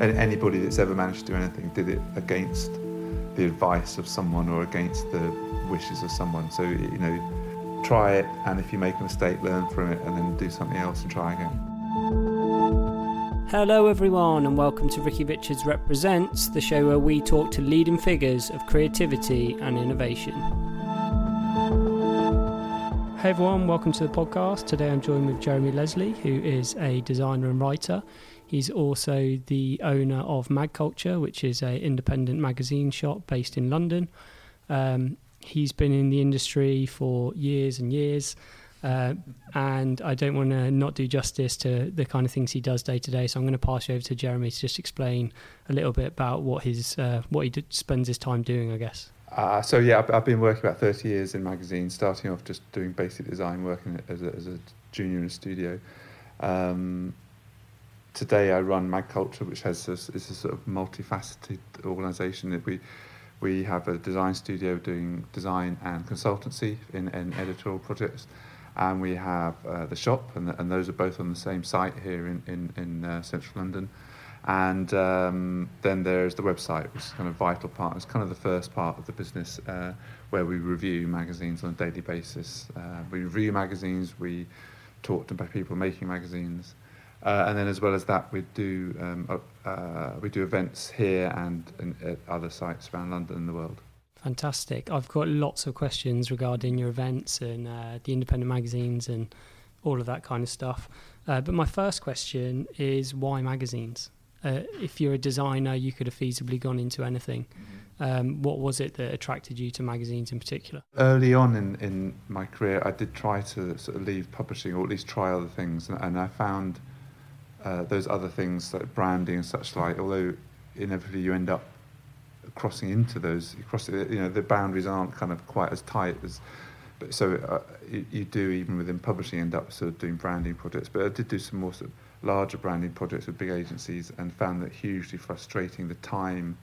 And anybody that's ever managed to do anything did it against the advice of someone or against the wishes of someone. So, you know, try it, and if you make a mistake, learn from it, and then do something else and try again. Hello, everyone, and welcome to Ricky Richards Represents, the show where we talk to leading figures of creativity and innovation. Hey, everyone, welcome to the podcast. Today I'm joined with Jeremy Leslie, who is a designer and writer. He's also the owner of MagCulture, which is an independent magazine shop based in London. Um, he's been in the industry for years and years. Uh, and I don't want to not do justice to the kind of things he does day to day. So I'm going to pass you over to Jeremy to just explain a little bit about what his uh, what he d- spends his time doing. I guess. Uh, so yeah, I've, I've been working about 30 years in magazines, starting off just doing basic design, working as a, as a junior in a studio. Um, today I run MagCulture, which has a, is a sort of multifaceted organisation. That we we have a design studio doing design and consultancy in, in editorial projects, and we have uh, the shop, and, the, and those are both on the same site here in in, in uh, central London. And um, then there's the website, which is kind of vital part. It's kind of the first part of the business uh, where we review magazines on a daily basis. Uh, we review magazines, we talk to people making magazines, uh, and then as well as that, we do um, uh, we do events here and, and at other sites around London and the world. Fantastic. I've got lots of questions regarding your events and uh, the independent magazines and all of that kind of stuff. Uh, but my first question is why magazines? Uh, if you're a designer, you could have feasibly gone into anything. Um, what was it that attracted you to magazines in particular? Early on in, in my career, I did try to sort of leave publishing or at least try other things, and, and I found uh, those other things like branding and such like, although inevitably you end up crossing into those, you cross, you know, the boundaries aren't kind of quite as tight as, but so uh, you, you do even within publishing end up sort of doing branding projects. But I did do some more sort of larger branding projects with big agencies and found that hugely frustrating the time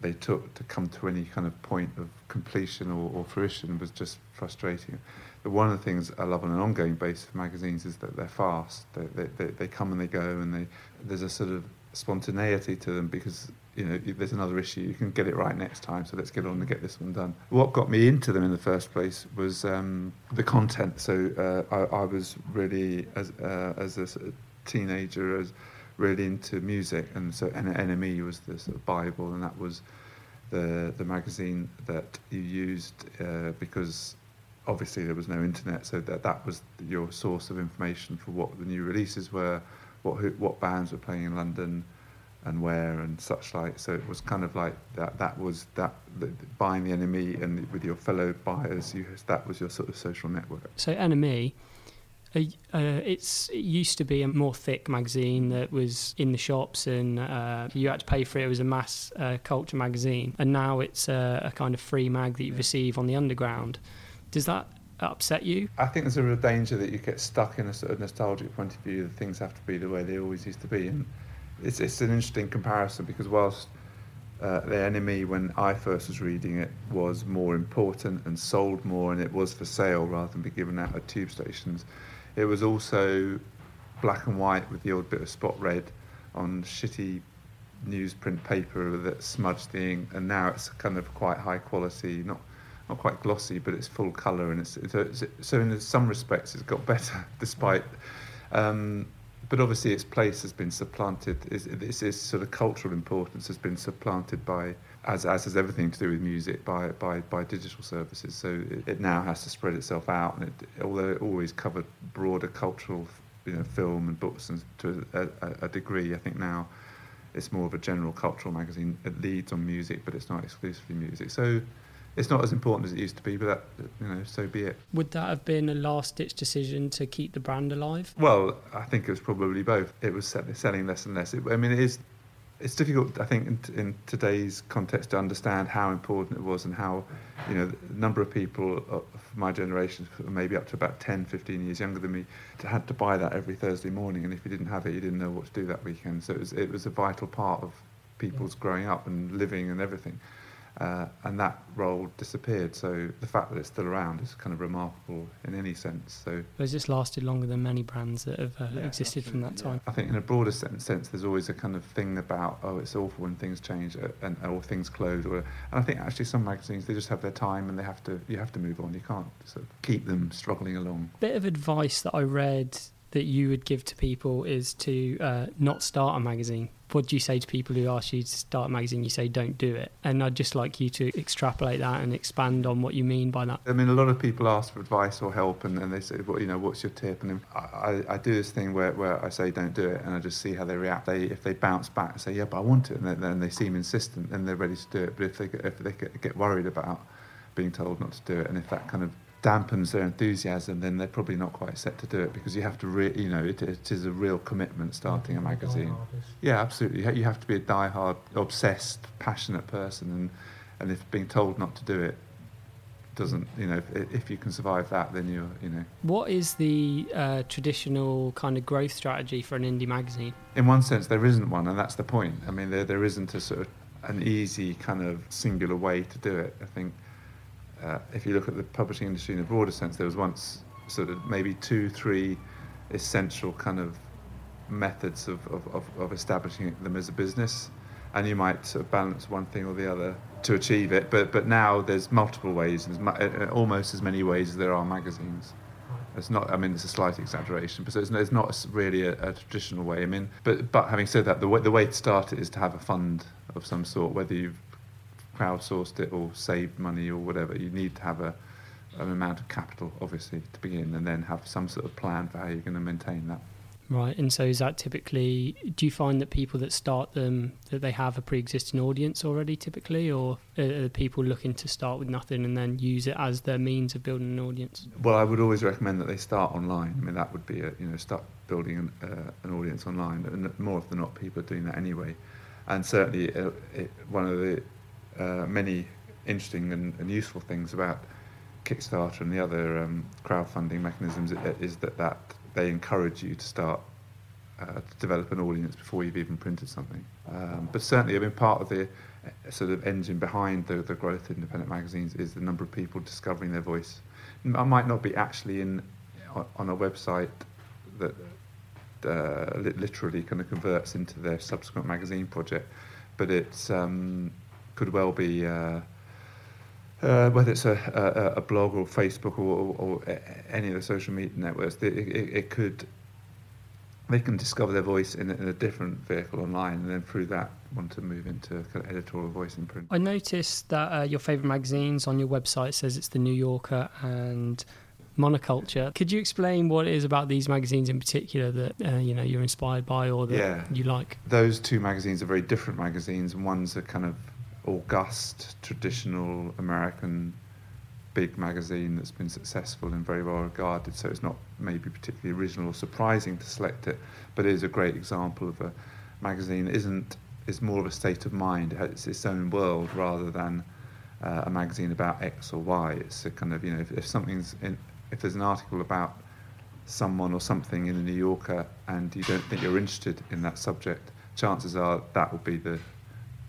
they took to come to any kind of point of completion or, or fruition was just frustrating. But one of the things I love on an ongoing basis for magazines is that they're fast. They, they, they, they come and they go, and they, there's a sort of spontaneity to them because you know there's another issue. You can get it right next time, so let's get on and get this one done. What got me into them in the first place was um, the content. So uh, I, I was really as uh, as a teenager as really into music, and so NME was the sort of Bible, and that was the the magazine that you used uh, because obviously there was no internet, so that that was your source of information for what the new releases were, what who, what bands were playing in London, and where and such like. So it was kind of like that. That was that the, buying the NME and with your fellow buyers. You that was your sort of social network. So NME. Uh, uh, it's it used to be a more thick magazine that was in the shops and uh, you had to pay for it. It was a mass uh, culture magazine, and now it's a, a kind of free mag that you receive on the underground. Does that upset you? I think there's a real danger that you get stuck in a sort of nostalgic point of view that things have to be the way they always used to be, and it's it's an interesting comparison because whilst uh, the NME when I first was reading it was more important and sold more, and it was for sale rather than be given out at tube stations. It was also black and white with the odd bit of spot red on shitty newsprint paper that smudged the ink, and now it's kind of quite high quality, not not quite glossy, but it's full colour, and it's, it's, so in some respects it's got better, despite. Um, but obviously, its place has been supplanted. This is sort of cultural importance has been supplanted by, as as has everything to do with music, by by by digital services. So it, it now has to spread itself out, and it, although it always covered broader cultural, you know, film and books, and to a, a, a degree, I think now it's more of a general cultural magazine. It leads on music, but it's not exclusively music. So it's not as important as it used to be, but that, you know, so be it. Would that have been a last ditch decision to keep the brand alive? Well, I think it was probably both. It was selling less and less. It, I mean, it is. It's difficult, I think, in, in, today's context to understand how important it was and how, you know, the number of people of my generation, maybe up to about 10, 15 years younger than me, had to buy that every Thursday morning. And if you didn't have it, you didn't know what to do that weekend. So it was, it was a vital part of people's growing up and living and everything. Uh, and that role disappeared. So the fact that it's still around is kind of remarkable in any sense. So has this lasted longer than many brands that have uh, yeah, existed from that time? Yeah. I think in a broader sense, sense, there's always a kind of thing about oh, it's awful when things change uh, and or things close. Or and I think actually some magazines they just have their time and they have to you have to move on. You can't sort of keep them struggling along. Bit of advice that I read that you would give to people is to uh, not start a magazine? What do you say to people who ask you to start a magazine? You say don't do it. And I'd just like you to extrapolate that and expand on what you mean by that. I mean, a lot of people ask for advice or help, and, and they say, well, you know, what's your tip? And I, I, I, do this thing where, where I say don't do it, and I just see how they react. They if they bounce back and say yeah, but I want it, and then, then they seem insistent, and they're ready to do it. But if they if they get worried about being told not to do it, and if that kind of dampens their enthusiasm, then they're probably not quite set to do it because you have to, re- you know, it, it is a real commitment starting a magazine. Yeah, absolutely. You have to be a die-hard, obsessed, passionate person, and and if being told not to do it doesn't, you know, if, if you can survive that, then you're, you know. What is the uh, traditional kind of growth strategy for an indie magazine? In one sense, there isn't one, and that's the point. I mean, there there isn't a sort of an easy kind of singular way to do it. I think uh, if you look at the publishing industry in a broader sense, there was once sort of maybe two, three essential kind of methods of, of, of, of establishing them as a business, and you might sort of balance one thing or the other to achieve it. But but now there's multiple ways, and uh, uh, almost as many ways as there are magazines. It's not. I mean, it's a slight exaggeration, but it's, it's not really a, a, traditional way. I mean, but but having said that, the way the way to start it is to have a fund of some sort, whether you've crowdsourced it or saved money or whatever, you need to have a, an amount of capital, obviously, to begin, and then have some sort of plan for how you're going to maintain that. Right, and so is that typically? Do you find that people that start them that they have a pre-existing audience already, typically, or are people looking to start with nothing and then use it as their means of building an audience? Well, I would always recommend that they start online. I mean, that would be a you know start building an, uh, an audience online, and more often than not, people are doing that anyway. And certainly, uh, it, one of the uh, many interesting and, and, useful things about Kickstarter and the other um, crowdfunding mechanisms is that, that they encourage you to start uh, to develop an audience before you've even printed something. Um, but certainly, I mean, part of the uh, sort of engine behind the, the growth of independent magazines is the number of people discovering their voice. I might not be actually in on a website that uh, literally kind of converts into their subsequent magazine project, but it's um, could well be uh, uh, whether it's a, a, a, blog or Facebook or, or, or, any of the social media networks, it, it, it, could they can discover their voice in, in, a different vehicle online, and then through that want to move into kind of editorial voice in print. I noticed that uh, your favourite magazines on your website says it's the New Yorker and Mono.Kultur. Could you explain what it is about these magazines in particular that uh, you know you're inspired by or that yeah. you like? Those two magazines are very different magazines, one's a kind of august, traditional American big magazine that's been successful and very well regarded. So it's not maybe particularly original or surprising to select it, but it is a great example of a magazine that isn't is more of a state of mind. It has its own world rather than uh, a magazine about X or Y. It's a kind of you know if, if something's in, if there's an article about someone or something in the New Yorker and you don't think you're interested in that subject, chances are that will be the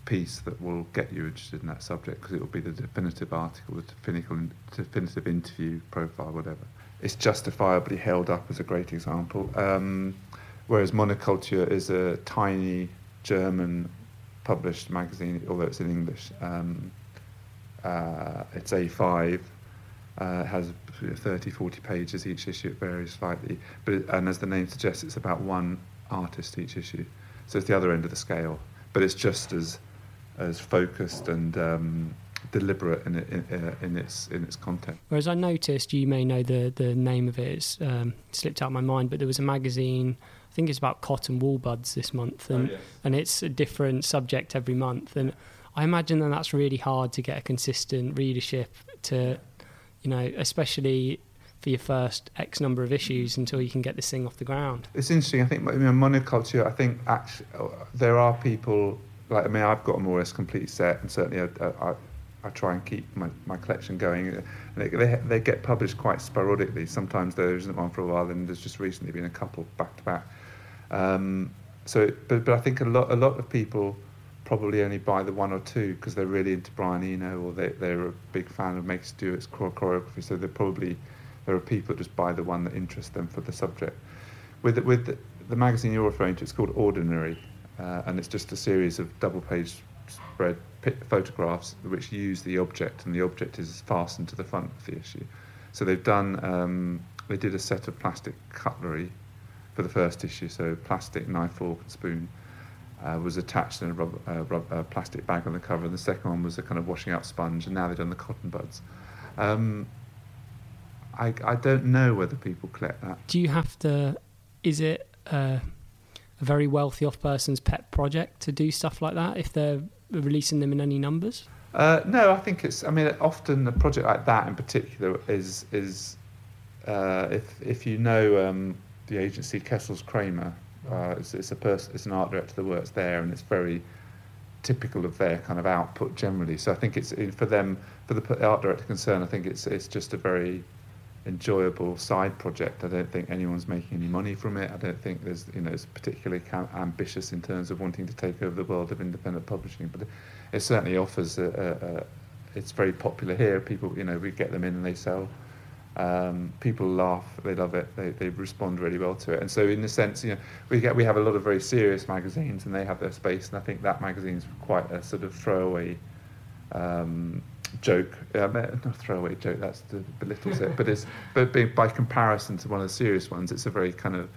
piece that will get you interested in that subject because it will be the definitive article, the definitive, definitive interview, profile, whatever. It's justifiably held up as a great example. Um, whereas Mono.Kultur is a tiny German published magazine, although it's in English. Um, uh, it's A5. Uh, has 30, 40 pages each issue. It varies slightly, but it, and as the name suggests, it's about one artist each issue. So it's the other end of the scale, but it's just as as focused and um, deliberate in, in, uh, in, its in its content. Whereas I noticed, you may know the the name of it. It's um, slipped out of my mind, but there was a magazine. I think it's about cotton wool buds this month, and oh, yes. and it's a different subject every month. And I imagine that that's really hard to get a consistent readership to you know, especially for your first X number of issues until you can get this thing off the ground. It's interesting. I think you know, Mono.Kultur. I think actually there are people like I mean I've got a more or less complete set, and certainly I, I, I try and keep my, my collection going. They, they, they get published quite sporadically. Sometimes there isn't one for a while, and there's just recently been a couple back to back. Um, so, but but I think a lot a lot of people probably only buy the one or two because they're really into Brian Eno or they, they're a big fan of Meg Stuart's choreography. So they probably there are people that just buy the one that interests them for the subject. With with the, the magazine you're referring to, it's called Ordinary, uh, and it's just a series of double-page spread photographs which use the object, and the object is fastened to the front of the issue. So they've done um, they did a set of plastic cutlery for the first issue, so plastic knife, fork, and spoon uh, was attached in a rubber, uh, rubber, plastic bag on the cover, and the second one was a kind of washing out sponge, and now they've done the cotton buds. Um, I, I don't know whether people collect that. Do you have to? Is it a very wealthy off person's pet project to do stuff like that if they're releasing them in any numbers? Uh, no, I think it's. I mean, often a project like that in particular is is uh, if if you know um, the agency KesselsKramer, uh, it's, it's a person, it's an art director that works there, and it's very typical of their kind of output generally. So I think it's for them, for the art director concerned, I think it's it's just a very enjoyable side project. I don't think anyone's making any money from it. I don't think there's you know it's particularly ambitious in terms of wanting to take over the world of independent publishing, but it, certainly offers a, a, a, it's very popular here. People you know we get them in and they sell um, people laugh, they love it, they, they respond really well to it. And so, in a sense, you know, we get we have a lot of very serious magazines, and they have their space. And I think that magazine's quite a sort of throwaway um, joke. Uh, not throwaway joke. That's the belittles it, but it's but by comparison to one of the serious ones, it's a very kind of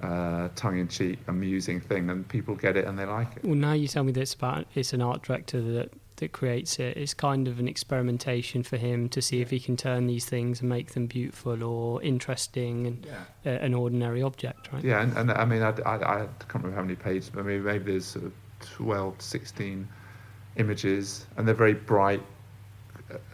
uh, tongue-in-cheek, amusing thing, and people get it and they like it. Well, now you tell me that it's about it's an art director that that creates it. It's kind of an experimentation for him to see if he can turn these things and make them beautiful or interesting and yeah. an ordinary object, right? Yeah, and, and I mean, I, I, I, can't remember how many pages, but maybe, maybe there's sort of 12, 16 images, and they're very bright,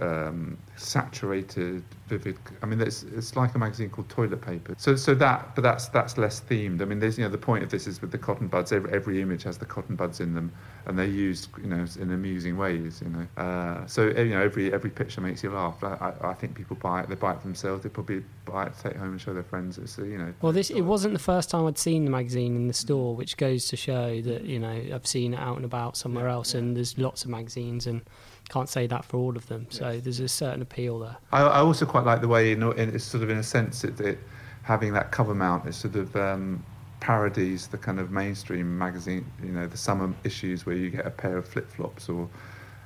um, saturated, vivid. I mean, it's it's like a magazine called Toilet Paper. So so that, but that's that's less themed. I mean, there's you know the point of this is with the cotton buds. Every, every image has the cotton buds in them, and they're used you know in amusing ways. You know, uh, so you know every every picture makes you laugh. I, I, I, think people buy it. They buy it themselves. They probably buy it to take home and show their friends. It's you know. Well, this it wasn't the first time I'd seen the magazine in the store, which goes to show that you know I've seen it out and about somewhere yeah, else, yeah. and there's lots of magazines and can't say that for all of them. So yes. there's a certain appeal there. I, I, also quite like the way, in, in, it's sort of in a sense, it, it having that cover mount, it sort of um, parodies the kind of mainstream magazine, you know, the summer issues where you get a pair of flip flops or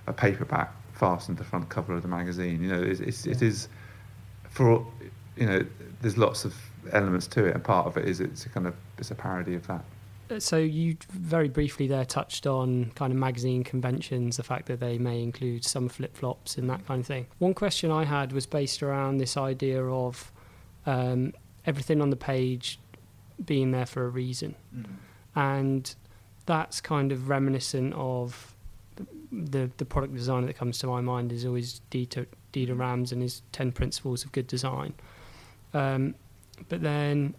a paperback fastened to the front cover of the magazine. You know, it's, it's yeah. it is for you know, there's lots of elements to it, and part of it is it's a kind of it's a parody of that so you very briefly there touched on kind of magazine conventions, the fact that they may include some flip flops and that kind of thing. One question I had was based around this idea of um, everything on the page being there for a reason, mm-hmm. and that's kind of reminiscent of the the product designer that comes to my mind is always Dieter, Dieter Rams and his ten principles of good design. Um, but then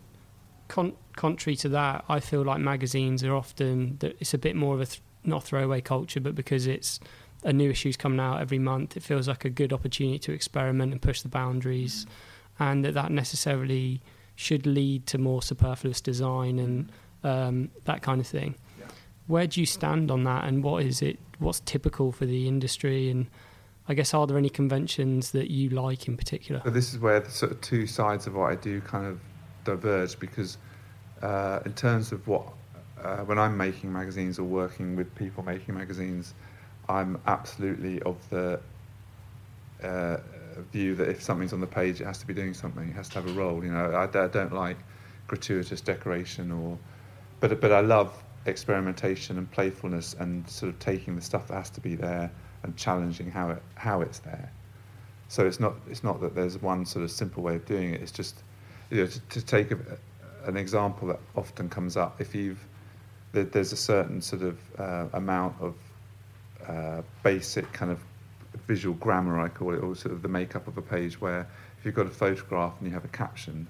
con- contrary to that, I feel like magazines are often that it's a bit more of a th- not throwaway culture, but because it's a new issue's coming out every month, it feels like a good opportunity to experiment and push the boundaries, mm. and that that necessarily should lead to more superfluous design and um, that kind of thing. Yeah. Where do you stand on that, and what is it? What's typical for the industry, and I guess are there any conventions that you like in particular? So this is where the sort of two sides of what I do kind of diverge because uh, in terms of what uh, when I'm making magazines or working with people making magazines, I'm absolutely of the uh, view that if something's on the page, it has to be doing something. It has to have a role. You know, I, I don't like gratuitous decoration or, but but I love experimentation and playfulness and sort of taking the stuff that has to be there and challenging how it how it's there. So it's not it's not that there's one sort of simple way of doing it. It's just you know to, to take a, an example that often comes up. If you've there's a certain sort of uh, amount of uh, basic kind of visual grammar, I call it, or sort of the makeup of a page where if you've got a photograph and you have a caption,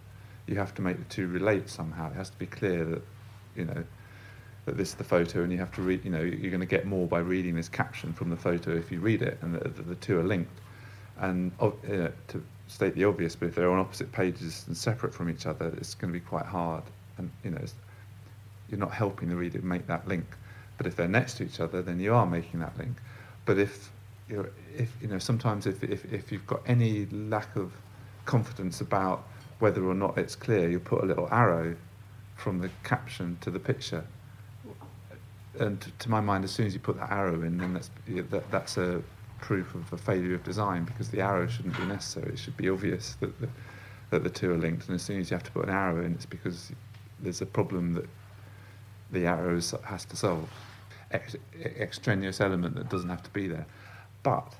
you have to make the two relate somehow. It has to be clear that, you know, that this is the photo and you have to read, you know, you're going to get more by reading this caption from the photo if you read it and the, the, the two are linked. And uh, to state the obvious, but if they're on opposite pages and separate from each other, it's going to be quite hard. And, you know, you're not helping the reader make that link. But if they're next to each other, then you are making that link. But if you know, if you know, sometimes if, if, if you've got any lack of confidence about whether or not it's clear, you put a little arrow from the caption to the picture. And to, to my mind, as soon as you put that arrow in, then that's that, that's a proof of a failure of design because the arrow shouldn't be necessary. It should be obvious that the, that the two are linked. And as soon as you have to put an arrow in, it's because there's a problem that the arrow has to solve. Ex- extraneous element that doesn't have to be there. But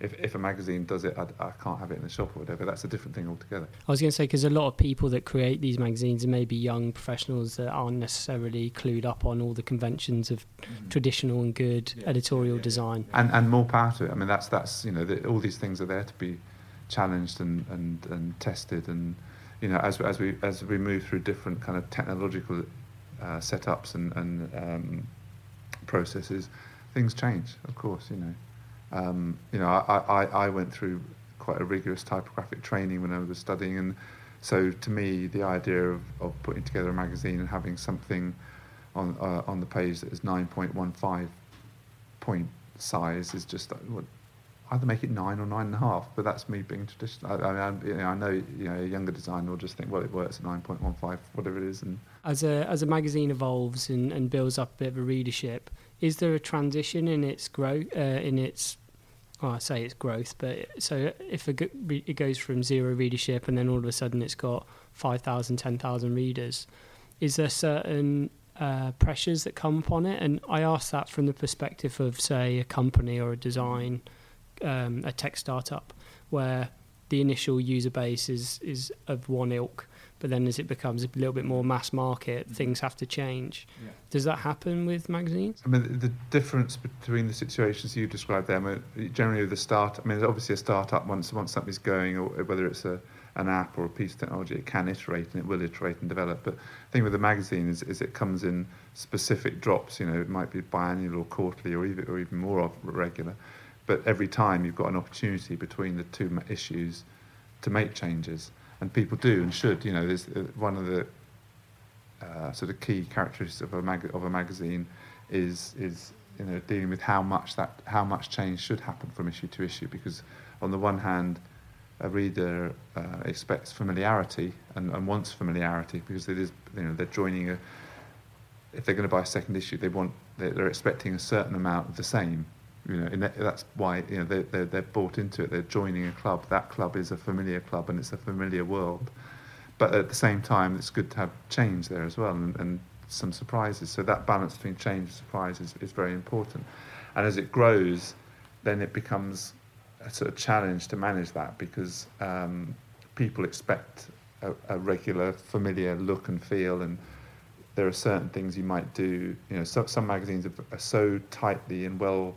if, if a magazine does it, I, I, can't have it in the shop or whatever. That's a different thing altogether. I was going to say because a lot of people that create these magazines are maybe young professionals that aren't necessarily clued up on all the conventions of mm. traditional and good yeah. editorial yeah, yeah, design. And and more power to it. I mean, that's that's you know the, all these things are there to be challenged and, and, and tested and you know as as we as we move through different kind of technological uh, setups and and um, processes, things change. Of course, you know. Um, you know, I, I, I went through quite a rigorous typographic training when I was studying, and so to me, the idea of, of putting together a magazine and having something on uh, on the page that is 9.15 point size is just uh, what, either make it nine or nine and a half. But that's me being traditional. I, I, you know, I know you know a younger designer will just think, well, it works at 9.15, whatever it is. And as a as a magazine evolves and, and builds up a bit of a readership, is there a transition in its growth uh, in its well, I say it's growth, but so if it goes from zero readership and then all of a sudden it's got 5,000, 10,000 readers, is there certain uh, pressures that come upon it? And I ask that from the perspective of, say, a company or a design, um, a tech startup, where the initial user base is, is of one ilk but then as it becomes a little bit more mass market, mm-hmm. things have to change. Yeah. Does that happen with magazines? I mean, the difference between the situations you described there, I mean, generally the start, I mean, obviously a startup, once, once something's going, or whether it's a, an app or a piece of technology, it can iterate and it will iterate and develop. But the thing with the magazine is, is it comes in specific drops, you know, it might be biannual or quarterly or even, or even more regular. But every time you've got an opportunity between the two issues to make changes and people do and should. You know, there's uh, one of the uh, sort of key characteristics of a mag- of a magazine is is you know dealing with how much that how much change should happen from issue to issue because on the one hand a reader uh, expects familiarity and, and wants familiarity because it is you know they're joining a if they're going to buy a second issue they want they're, they're expecting a certain amount of the same you know, that, that's why you know they they're, they're bought into it. They're joining a club. That club is a familiar club, and it's a familiar world. But at the same time, it's good to have change there as well, and, and some surprises. So that balance between change and surprise is, is very important. And as it grows, then it becomes a sort of challenge to manage that because um, people expect a, a, regular, familiar look and feel, and there are certain things you might do. You know, so, some magazines are so tightly and well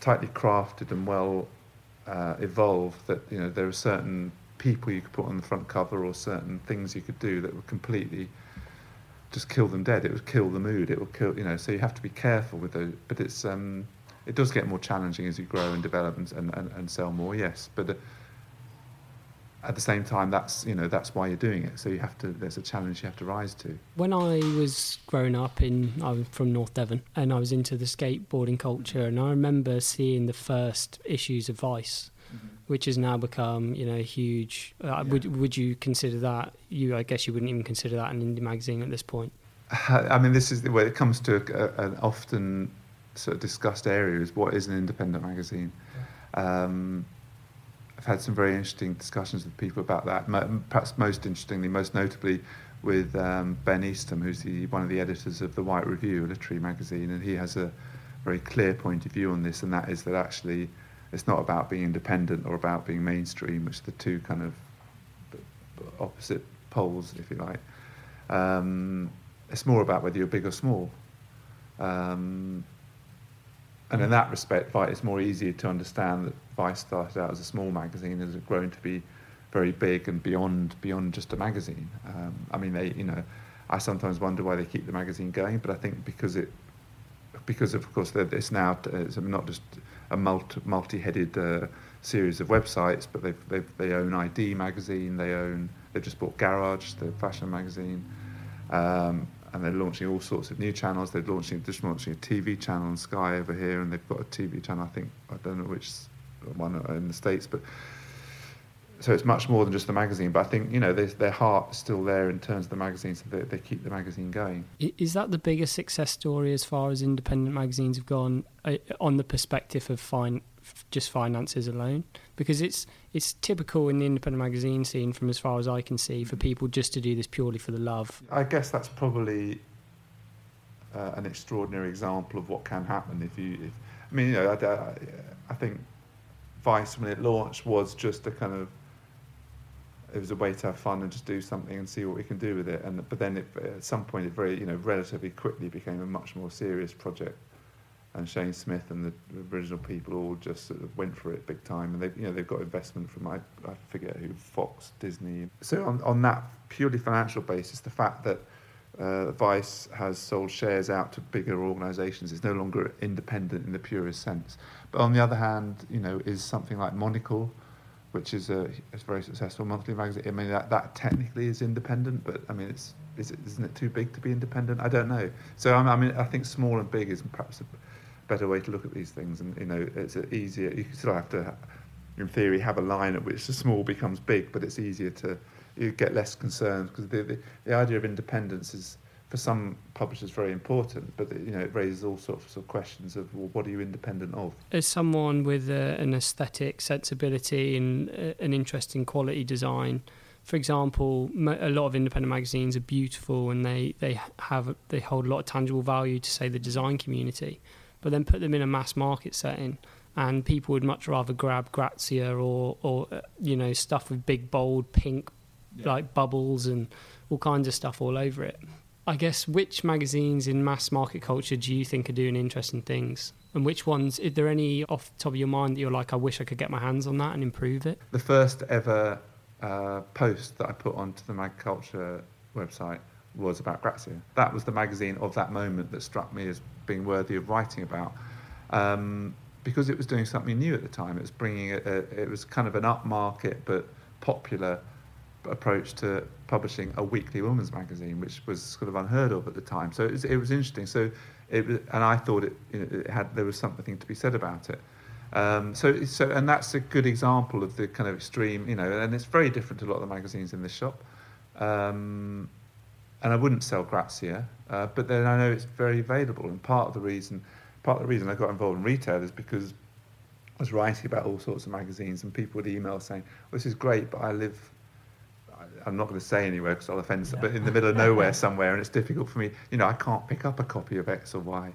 tightly crafted and well uh, evolved that you know there are certain people you could put on the front cover or certain things you could do that would completely just kill them dead. It would kill the mood. It will kill you know. So you have to be careful with those. But it's um, it does get more challenging as you grow and develop and and, and sell more. Yes, but. Uh, at the same time, that's you know that's why you're doing it. So you have to. There's a challenge you have to rise to. When I was growing up in, I was from North Devon, and I was into the skateboarding culture, and I remember seeing the first issues of Vice, mm-hmm. which has now become you know huge. Uh, yeah. Would would you consider that? You, I guess you wouldn't even consider that an indie magazine at this point. I mean, this is where it comes to a, an often sort of discussed area is what is an independent magazine. Um, I've had some very interesting discussions with people about that. Perhaps most interestingly, most notably, with um, Ben Eastham, who's the, one of the editors of the White Review, a literary magazine, and he has a very clear point of view on this, and that is that actually it's not about being independent or about being mainstream, which are the two kind of opposite poles, if you like. Um, it's more about whether you're big or small. Um, and in that respect, it's more easier to understand that Vice started out as a small magazine, has grown to be very big and beyond beyond just a magazine. Um, I mean, they, you know, I sometimes wonder why they keep the magazine going, but I think because it, because of course it's now it's not just a multi multi-headed uh, series of websites, but they they they own i-D magazine, they own they've just bought Garage, the fashion magazine. Um, and they're launching all sorts of new channels. They're launching just launching a TV channel on Sky over here, and they've got a TV channel. I think I don't know which one in the states, but so it's much more than just the magazine. But I think you know their heart is still there in terms of the magazine, so they, they keep the magazine going. Is that the biggest success story as far as independent magazines have gone uh, on the perspective of fine, just finances alone? Because it's it's typical in the independent magazine scene, from as far as I can see, for people just to do this purely for the love. I guess that's probably uh, an extraordinary example of what can happen if you. If, I mean, you know, I, I think Vice when it launched was just a kind of it was a way to have fun and just do something and see what we can do with it. And but then it, at some point, it very you know relatively quickly became a much more serious project and Shane Smith and the original people all just sort of went for it big time. And they, you know, they've got investment from I, I forget who, Fox, Disney. So on, on that purely financial basis, the fact that uh, Vice has sold shares out to bigger organisations It's no longer independent in the purest sense. But on the other hand, you know, is something like Monocle, which is a, a very successful monthly magazine. I mean, that, that technically is independent, but I mean, it's is it, isn't it too big to be independent? I don't know. So I mean, I think small and big is perhaps a, better way to look at these things. And you know, it's easier. You still have to, in theory, have a line at which the small becomes big, but it's easier to you get less concerned because the, the, the idea of independence is for some publishers very important, but you know it raises all sorts of questions of well, what are you independent of? As someone with a, an aesthetic sensibility and a, an interest in quality design, for example, a lot of independent magazines are beautiful and they they have they hold a lot of tangible value to say the design community but then put them in a mass market setting and people would much rather grab Grazia or or uh, you know stuff with big bold pink yeah. like bubbles and all kinds of stuff all over it. I guess which magazines in mass market culture do you think are doing interesting things? And which ones, is there any off the top of your mind that you're like, I wish I could get my hands on that and improve it? The first ever uh, post that I put onto the MagCulture website was about Grazia. That was the magazine of that moment that struck me as being worthy of writing about. Um, because it was doing something new at the time. It was bringing a, a, it was kind of an upmarket but popular approach to publishing a weekly women's magazine, which was sort of unheard of at the time. So it was, it was interesting. So it was, and I thought it, you know, it had there was something to be said about it. Um, so so and that's a good example of the kind of extreme, you know, and it's very different to a lot of the magazines in the shop. Um, and I wouldn't sell Grazia, uh, but then I know it's very available. And part of the reason, part of the reason I got involved in retail is because I was writing about all sorts of magazines, and people would email saying, well, "This is great, but I live." I'm not going to say anywhere because I'll offend, yeah. but in the middle of nowhere somewhere, and it's difficult for me. You know, I can't pick up a copy of X or Y.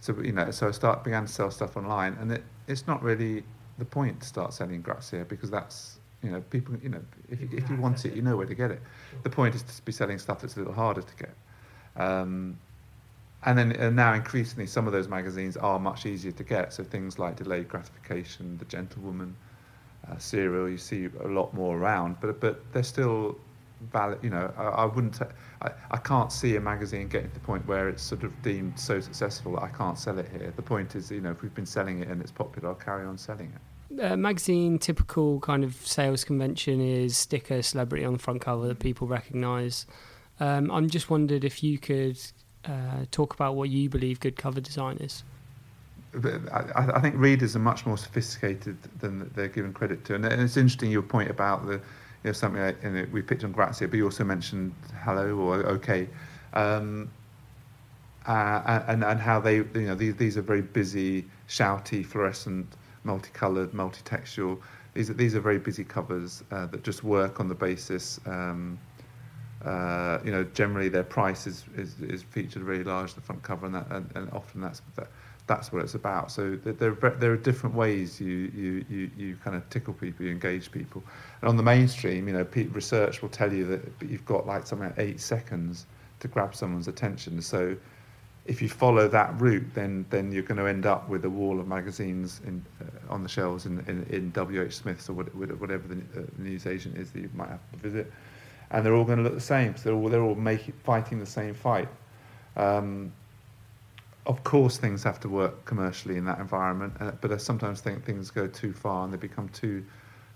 So you know, so I start began to sell stuff online, and it, it's not really the point to start selling Grazia because that's you know, people, you know, if you, if you want it, you know where to get it. The point is to be selling stuff that's a little harder to get. Um, and then and now increasingly, some of those magazines are much easier to get. So things like Delayed Gratification, The Gentlewoman, uh, Cereal, you see a lot more around. But but they're still valid. You know, I, I wouldn't. I, I can't see a magazine getting to the point where it's sort of deemed so successful that I can't sell it here. The point is, you know, if we've been selling it and it's popular, I'll carry on selling it magazine typical kind of sales convention is sticker celebrity on the front cover that people recognise. Um, I'm just wondered if you could uh, talk about what you believe good cover design is. I, I, think readers are much more sophisticated than they're given credit to, and it's interesting your point about the, you know, something like, you know, we picked on Grazia, but you also mentioned Hello or OK. Um, uh, and and how they you know these these are very busy, shouty, fluorescent, multicolored, multi-textual. These are these are very busy covers uh, that just work on the basis. Um, uh, you know, generally their price is, is, is featured very large the front cover, and that and, and often that's that, that's what it's about. So there, there are different ways you, you, you, you kind of tickle people, you engage people. And on the mainstream, you know, research will tell you that you've got like something like eight seconds to grab someone's attention. So if you follow that route, then then you're going to end up with a wall of magazines in, uh, on the shelves in, in, in WH Smith's or whatever the uh, news agent is that you might have to visit, and they're all going to look the same. So they're all they're all making fighting the same fight. Um, of course, things have to work commercially in that environment, uh, but I sometimes think things go too far and they become too,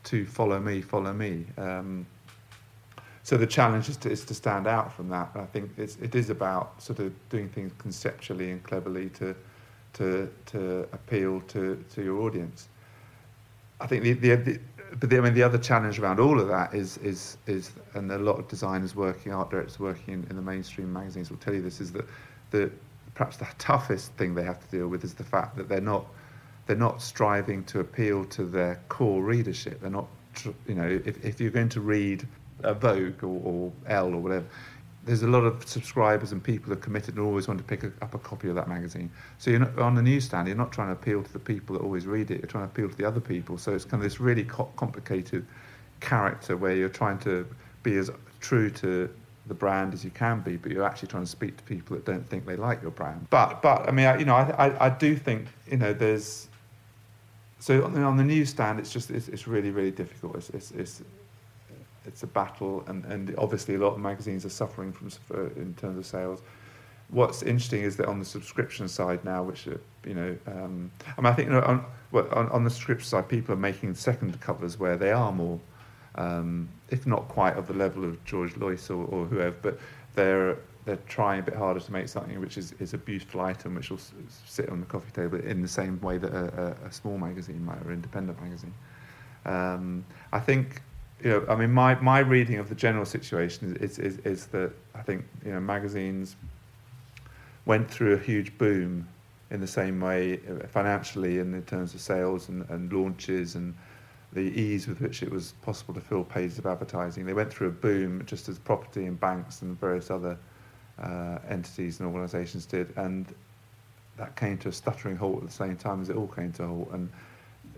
too follow me, follow me. Um, so the challenge is to, is to stand out from that. I think it's, it is about sort of doing things conceptually and cleverly to, to, to appeal to, to your audience. I think the, the, the but the, I mean, the other challenge around all of that is, is, is, and a lot of designers working, art directors working in, in the mainstream magazines will tell you this, is that the, perhaps the toughest thing they have to deal with is the fact that they're not they're not striving to appeal to their core readership. They're not, you know, if, if you're going to read a Vogue or, or Elle or whatever, there's a lot of subscribers and people that are committed and always want to pick a, up a copy of that magazine. So you're not, on the newsstand, you're not trying to appeal to the people that always read it. You're trying to appeal to the other people. So it's kind of this really co- complicated character where you're trying to be as true to the brand as you can be, but you're actually trying to speak to people that don't think they like your brand. But but I mean, I, you know, I, I, I do think you know there's so on the, on the newsstand, it's just it's, it's really really difficult. It's, it's it's it's a battle, and and obviously a lot of magazines are suffering from in terms of sales. What's interesting is that on the subscription side now, which are, you know, um, I mean, I think you know, on, well, on, on the subscription side, people are making second covers where they are more um, if not quite of the level of George Lois or, or whoever, but they're they're trying a bit harder to make something which is, is a beautiful item which will sit on the coffee table in the same way that a, a, a small magazine might or independent magazine. Um, I think, you know, I mean, my, my reading of the general situation is, is, is that I think, you know, magazines went through a huge boom in the same way uh, financially and in terms of sales and, and launches and the ease with which it was possible to fill pages of advertising. They went through a boom just as property and banks and various other uh, entities and organisations did, and that came to a stuttering halt at the same time as it all came to a halt. And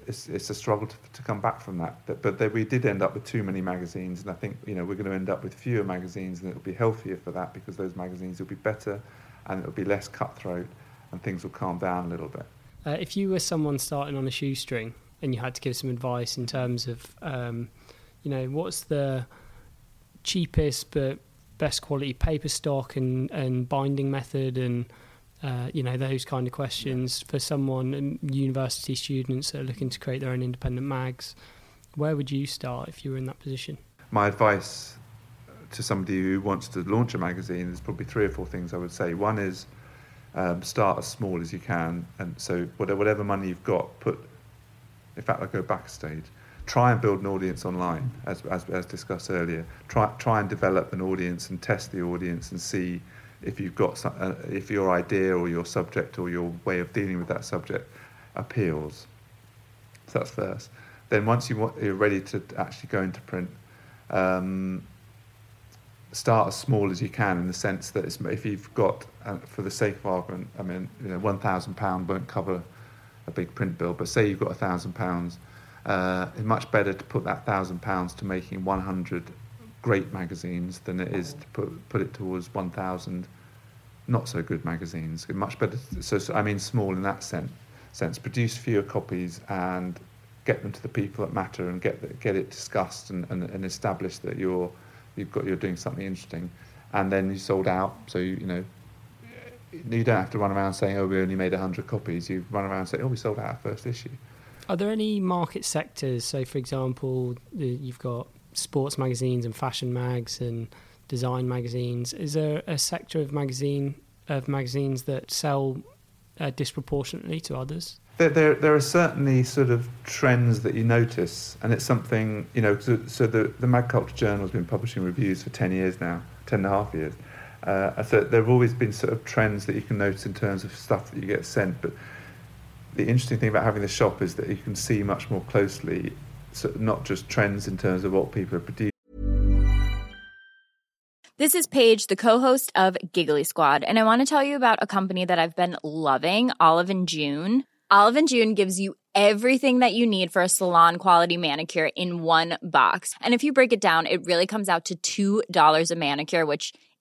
it's, it's a struggle to, to come back from that. But, but they, we did end up with too many magazines, and I think you know we're going to end up with fewer magazines, and it'll be healthier for that because those magazines will be better, and it'll be less cutthroat, and things will calm down a little bit. Uh, if you were someone starting on a shoestring, and you had to give some advice in terms of, um, you know, what's the cheapest but best quality paper stock and, and binding method and uh, you know those kind of questions for someone and university students that are looking to create their own independent mags. Where would you start if you were in that position? My advice to somebody who wants to launch a magazine is probably three or four things i would say. One is um, start as small as you can and so whatever money you've got put in fact, I'll go backstage. Try and build an audience online, as, as, as discussed earlier. Try, try and develop an audience and test the audience and see if you've got some, uh, if your idea or your subject or your way of dealing with that subject appeals. So that's first. Then once you want, you're ready to actually go into print, um, start as small as you can in the sense that if you've got, uh, for the sake of argument, I mean, you know, one thousand pound won't cover a big print bill, but say you've got a thousand pounds, uh, it's much better to put that thousand pounds to making 100 great magazines than it is to put put it towards 1,000 not so good magazines. Much better. So, so, I mean, small in that sense. Sense produce fewer copies and get them to the people that matter and get the, get it discussed and, and, and establish that you're you've got you're doing something interesting, and then you sold out. So you, you know you don't have to run around saying, "Oh, we only made hundred copies." You run around saying, "Oh, we sold out our first issue." Are there any market sectors? So, for example, you've got sports magazines and fashion mags and design magazines. Is there a sector of magazine of magazines that sell uh, disproportionately to others? There, there, there, are certainly sort of trends that you notice, and it's something you know. So, so the the MagCulture Journal has been publishing reviews for ten years now, ten and a half years, Uh, so there have always been sort of trends that you can notice in terms of stuff that you get sent. But the interesting thing about having the shop is that you can see much more closely, so not just trends in terms of what people are producing. This is Paige, the co-host of Giggly Squad, and I want to tell you about a company that I've been loving, Olive and June. Olive and June gives you everything that you need for a salon quality manicure in one box. And if you break it down, it really comes out to $2 a manicure, which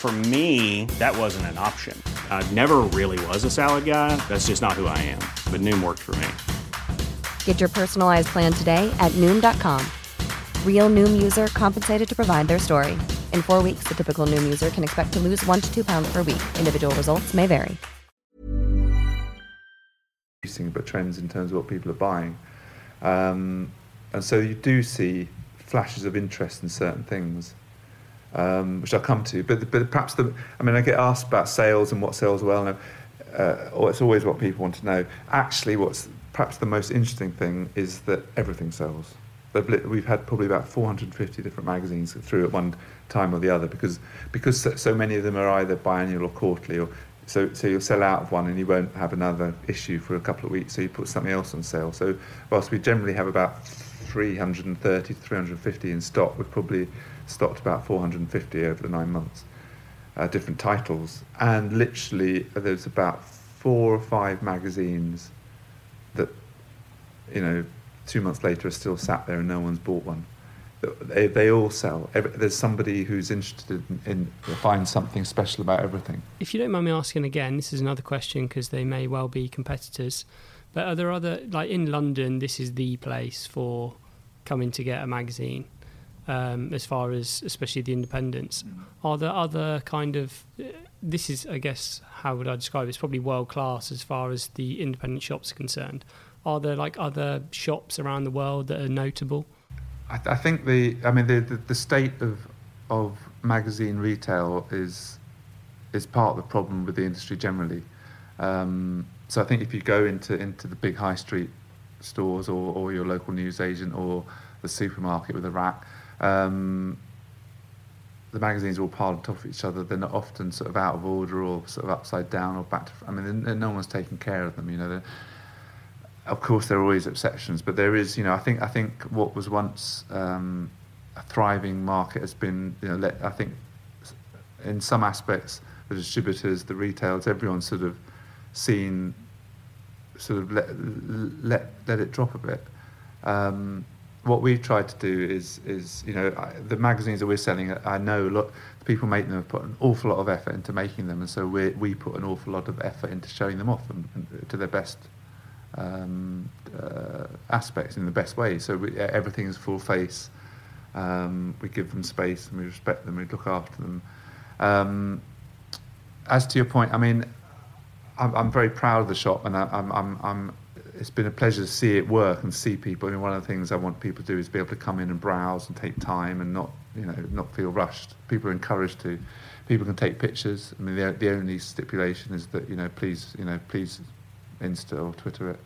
For me, that wasn't an option. I never really was a salad guy. That's just not who I am. But Noom worked for me. Get your personalized plan today at Noom.com. Real Noom user compensated to provide their story. In four weeks, the typical Noom user can expect to lose one to two pounds per week. Individual results may vary. But trends in terms of what people are buying. Um, and so you do see flashes of interest in certain things um, which I'll come to. But, but perhaps the, I mean, I get asked about sales and what sells well, and, uh, it's always what people want to know. Actually, what's perhaps the most interesting thing is that everything sells. We've had probably about 450 different magazines through at one time or the other because because so many of them are either biannual or quarterly, or so so you'll sell out of one and you won't have another issue for a couple of weeks, so you put something else on sale. So whilst we generally have about 330 to 350 in stock, we've probably stocked about 450 over the nine months, uh, different titles. And literally, there's about four or five magazines that, you know, two months later are still sat there and no one's bought one. They, they all sell. Every, there's somebody who's interested in, in find something special about everything. If you don't mind me asking again, this is another question because they may well be competitors. But are there other like in London? This is the place for coming to get a magazine um, as far as especially the independents. Mm. Are there other kind of this is I guess how would I describe it? It's probably world class as far as the independent shops are concerned. Are there like other shops around the world that are notable? I, th- I think the I mean the, the, the state of of magazine retail is is part of the problem with the industry generally. Um, so I think if you go into into the big high street stores or, or your local news agent or the supermarket with a rack, um, the magazines are all piled on top of each other. They're not often sort of out of order or sort of upside down or back to. I mean, no one's taking care of them. You know, of course there are always exceptions, but there is. You know, I think I think what was once um, a thriving market has been. You know, let, I think in some aspects the distributors, the retailers, everyone's sort of seen sort of let let let it drop a bit. Um, what we've tried to do is, is you know, I, the magazines that we're selling, I know the people making them have put an awful lot of effort into making them, and so we we put an awful lot of effort into showing them off and, and to their best um, uh, aspects in the best way. So we, everything is full face. Um, we give them space and we respect them. We look after them. Um, as to your point, I mean, I'm, I'm very proud of the shop, and I, I'm, I'm, I'm it's been a pleasure to see it work and see people. I mean, one of the things I want people to do is be able to come in and browse and take time and not, you know, not feel rushed. People are encouraged to. People can take pictures. I mean, the, the only stipulation is that you know, please, you know, please, Insta or Twitter it.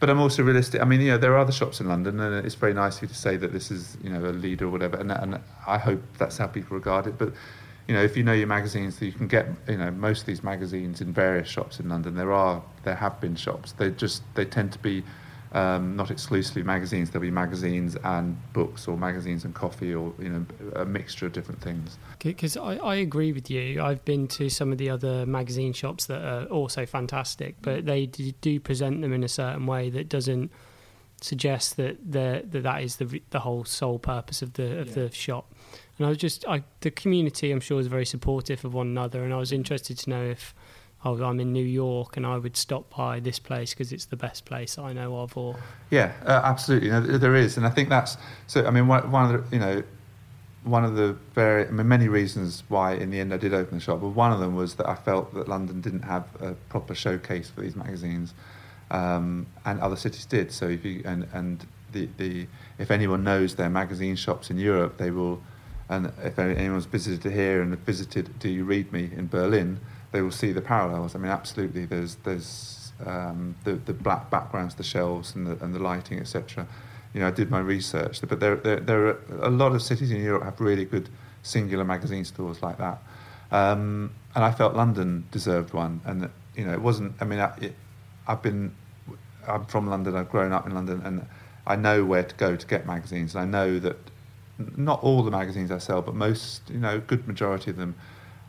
But I'm also realistic. I mean, you know, there are other shops in London, and it's very nice of you to say that this is, you know, a leader or whatever. And, and I hope that's how people regard it. But you know, if you know your magazines, you can get, you know, most of these magazines in various shops in London. There are, there have been shops. They just, they tend to be Um, not exclusively magazines. There'll be magazines and books, or magazines and coffee, or you know, a mixture of different things. Because I, I agree with you. I've been to some of the other magazine shops that are also fantastic, but they do present them in a certain way that doesn't suggest that that that is the the whole sole purpose of the of yeah. the shop. And I was just, I, the community, I'm sure, is very supportive of one another, and I was interested to know if oh, I'm in New York and I would stop by this place because it's the best place I know of, or yeah, uh, absolutely. There is, and I think that's so. I mean, one, one of the you know, one of the very, I mean, many reasons why in the end I did open the shop, but one of them was that I felt that London didn't have a proper showcase for these magazines, um, and other cities did. So if you and and the the if anyone knows their magazine shops in Europe, they will. And if anyone's visited here and visited Do You Read Me in Berlin, they will see the parallels. I mean, absolutely. There's there's um, the the black backgrounds, the shelves, and the and the lighting, etc. You know, I did my research, but there there there are a lot of cities in Europe have really good singular magazine stores like that, um, and I felt London deserved one. And you know, it wasn't. I mean, I, it, I've been. I'm from London. I've grown up in London, and I know where to go to get magazines. And I know that not all the magazines I sell, but most, you know, good majority of them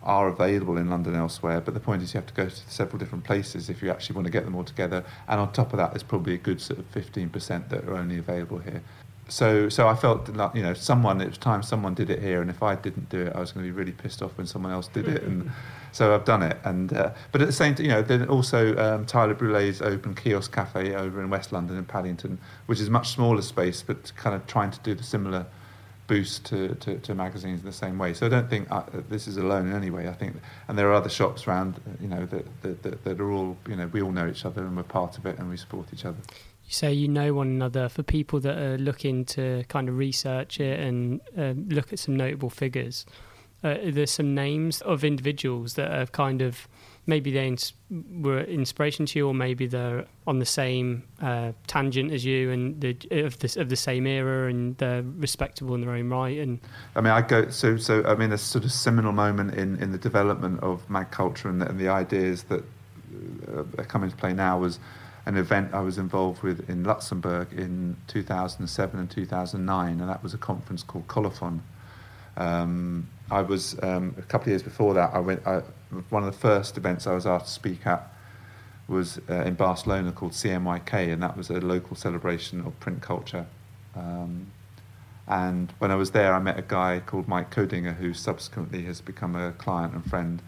are available in London elsewhere. But the point is, you have to go to several different places if you actually want to get them all together. And on top of that, there's probably a good sort of 15% that are only available here. So, so I felt like you know someone it was time someone did it here, and if I didn't do it, I was going to be really pissed off when someone else did it. And so I've done it. And uh, but at the same time, you know, then also um, Tyler Brulé's open kiosk cafe over in West London in Paddington, which is a much smaller space, but kind of trying to do the similar boost to, to, to, magazines in the same way. So I don't think uh, this is alone in any way. I think, and there are other shops around, you know, that, that, that, that, are all, you know, we all know each other and we're part of it and we support each other. You say you know one another. For people that are looking to kind of research it and uh, look at some notable figures, uh, there's some names of individuals that have kind of maybe they ins- were inspiration to you, or maybe they're on the same uh, tangent as you and the, of the of the same era, and they're respectable in their own right. And I mean, I go so so. I mean, a sort of seminal moment in, in the development of MagCulture and, and the ideas that uh, come into play now was an event I was involved with in Luxembourg in 2007 and 2009, and that was a conference called Colophon. Um, I was um, a couple of years before that. I went. I, one of the first events I was asked to speak at was uh, in Barcelona called CMYK, and that was a local celebration of print culture. Um, and when I was there, I met a guy called Mike Koedinger, who subsequently has become a client and friend.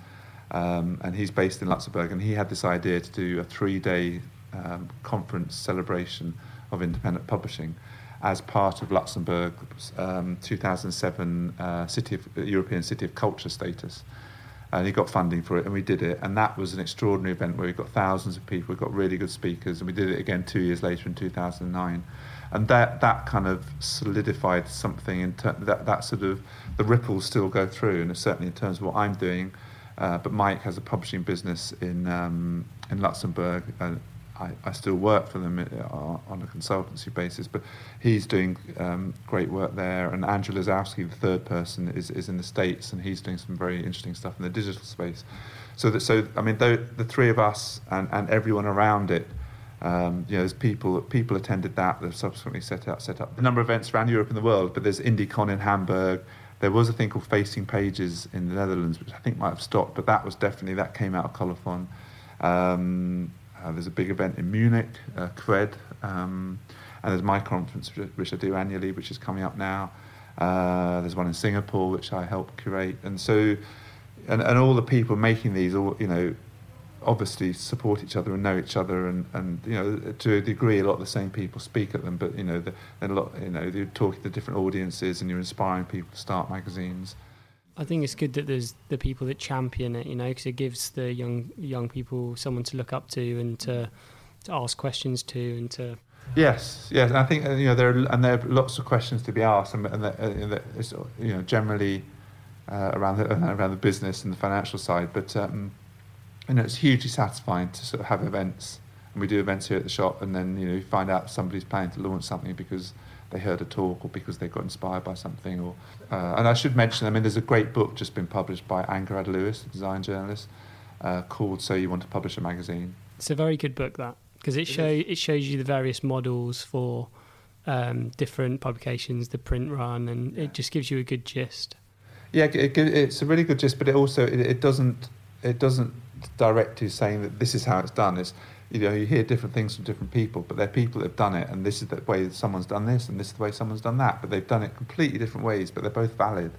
Um, and he's based in Luxembourg, and he had this idea to do a three-day um, conference celebration of independent publishing as part of Luxembourg's um, 2007 uh, City of, European City of Culture status and he got funding for it, and we did it. And that was an extraordinary event where we got thousands of people, we got really good speakers, and we did it again two years later in 2009. And that, that kind of solidified something in ter- that, that sort of the ripples still go through, and certainly in terms of what I'm doing. Uh, but Mike has a publishing business in um, in Luxembourg, uh, I, I still work for them uh, on a consultancy basis, but he's doing um, great work there. And Andrew Losowsky, the third person, is, is in the States, and he's doing some very interesting stuff in the digital space. So, that, so I mean, the, the three of us and, and everyone around it, um, you know, there's people people attended that. They've subsequently set up set up a number of events around Europe and the world. But there's IndieCon in Hamburg. There was a thing called Facing Pages in the Netherlands, which I think might have stopped, but that was definitely that came out of Colophon. Um, uh, there's a big event in Munich, uh, Cred, um, and there's my conference, which I do annually, which is coming up now. Uh, there's one in Singapore, which I help curate, and so, and, and all the people making these, all you know, obviously support each other and know each other, and, and you know, to a degree, a lot of the same people speak at them, but you know, the, a lot, you know, you're talking to different audiences, and you're inspiring people to start magazines. I think it's good that there's the people that champion it, you know, because it gives the young young people someone to look up to and to to ask questions to and to. Yes, yes, I think you know there are, and there are lots of questions to be asked, and, and, and it's you know generally uh, around the around the business and the financial side, but um, you know it's hugely satisfying to sort of have events, and we do events here at the shop, and then you know you find out somebody's planning to launch something because they heard a talk or because they got inspired by something. Or uh, and I should mention, I mean, there's a great book just been published by Angharad Lewis, a design journalist, uh, called "So You Want to Publish a Magazine." It's a very good book. That because it show it shows you the various models for um, different publications, the print run, and it just gives you a good gist. Yeah, it, it's a really good gist, but it also it, it doesn't it doesn't direct you saying that this is how it's done. It's you know you hear different things from different people, but they're people that have done it, and this is the way someone's done this, and this is the way someone's done that. But they've done it completely different ways, but they're both valid.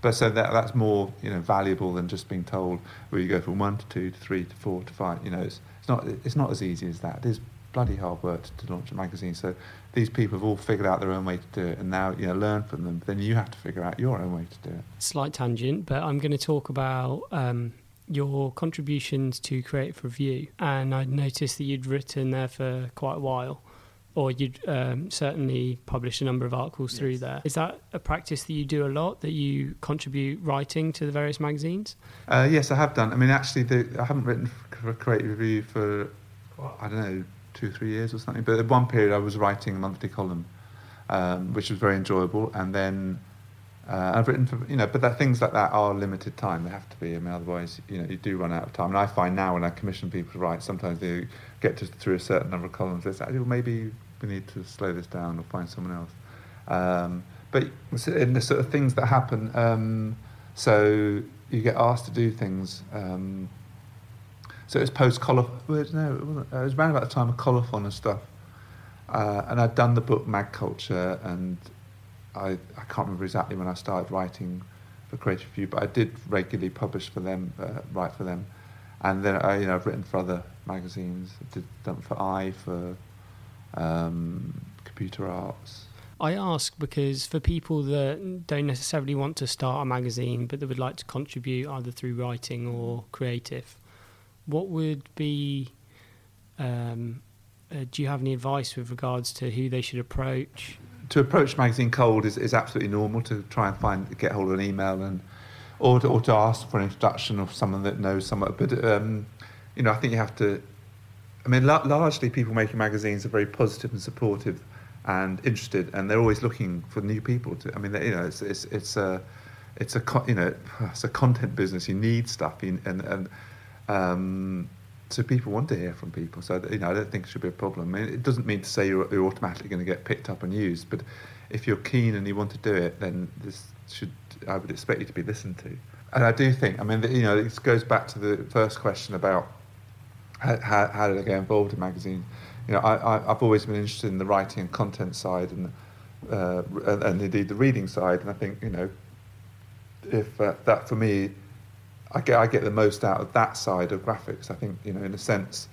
But so that that's more you know valuable than just being told where you go from one to two to three to four to five. You know, it's it's not it's not as easy as that. It is bloody hard work to, to launch a magazine. So these people have all figured out their own way to do it, and now you know learn from them. Then you have to figure out your own way to do it. Slight tangent, but I'm going to talk about. Um, your contributions to Creative Review, and I'd noticed that you'd written there for quite a while, or you'd um, certainly published a number of articles yes. through there. Is that a practice that you do a lot? That you contribute writing to the various magazines? Uh, yes, I have done. I mean, actually, the, I haven't written for Creative Review for I don't know two, three years or something. But at one period, I was writing a monthly column, um, which was very enjoyable, and then uh, I've written for, you know, but that things like that are limited time. They have to be. I mean, otherwise, you know, you do run out of time. And I find now when I commission people to write, sometimes they get to, through a certain number of columns. They say, well, maybe we need to slow this down or find someone else. Um, but in the sort of things that happen, um, so you get asked to do things. Um, so it was post Colophon. No, it wasn't. It was around about the time of Colophon and stuff. Uh, and I'd done the book MagCulture and I, I can't remember exactly when I started writing for Creative Review, but I did regularly publish for them, uh, write for them, and then I, you know, I've written for other magazines. I did done for I for um, Computer Arts. I ask because for people that don't necessarily want to start a magazine, but that would like to contribute either through writing or creative, what would be um, uh, do you have any advice with regards to who they should approach? To approach magazine cold is, is absolutely normal to try and find get hold of an email and or to, or to ask for an introduction of someone that knows someone. But um, you know, I think you have to. I mean, la- largely people making magazines are very positive and supportive and interested, and they're always looking for new people. To I mean, you know, it's it's it's a it's a you know it's a content business. You need stuff, and and um, so people want to hear from people. So you know, I don't think it should be a problem. I mean, it doesn't mean to say you're, you're automatically going to get picked up and used, but if you're keen and you want to do it, then this should I would expect you to be listened to. And I do think, I mean, you know, this goes back to the first question about how, how, did I get involved in magazines. You know, I, I, have always been interested in the writing and content side, and, uh, and, and indeed the reading side. And I think, you know, if uh, that for me I get I get the most out of that side of graphics. I think you know, in a sense,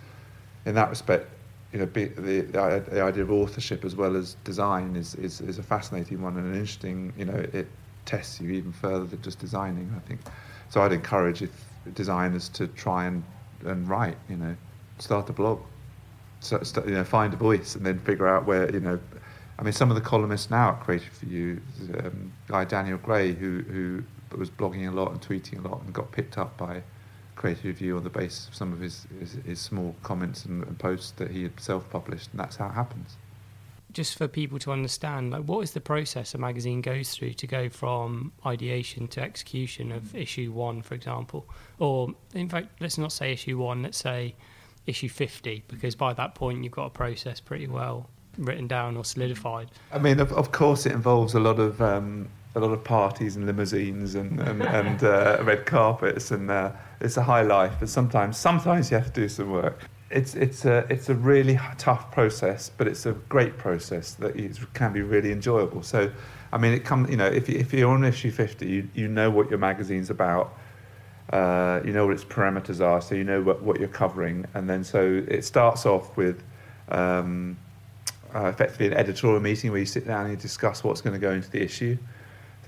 in that respect, you know, be, the, the idea of authorship as well as design is, is is a fascinating one and an interesting. You know, it tests you even further than just designing. I think so. I'd encourage if designers to try and and write. You know, start a blog, so, you know, find a voice, and then figure out where you know. I mean, some of the columnists now at Creative Review, um, guy Daniel Gray, who who but was blogging a lot and tweeting a lot and got picked up by Creative Review on the basis of some of his, his, his small comments and, and, posts that he had self-published, and that's how it happens. Just for people to understand, like what is the process a magazine goes through to go from ideation to execution of issue one, for example, or in fact, let's not say issue one, let's say issue fifty, because by that point you've got a process pretty well written down or solidified. I mean, of, of course, it involves a lot of um, a lot of parties and limousines and and, and uh, red carpets, and uh, it's a high life. But sometimes, sometimes you have to do some work. It's it's a it's a really tough process, but it's a great process that can be really enjoyable. So, I mean, it comes. You know, if you, if you're on issue fifty, you you know what your magazine's about. Uh, you know what its parameters are, so you know what, what you're covering, and then so it starts off with. Um, uh, effectively an editorial meeting where you sit down and you discuss what's going to go into the issue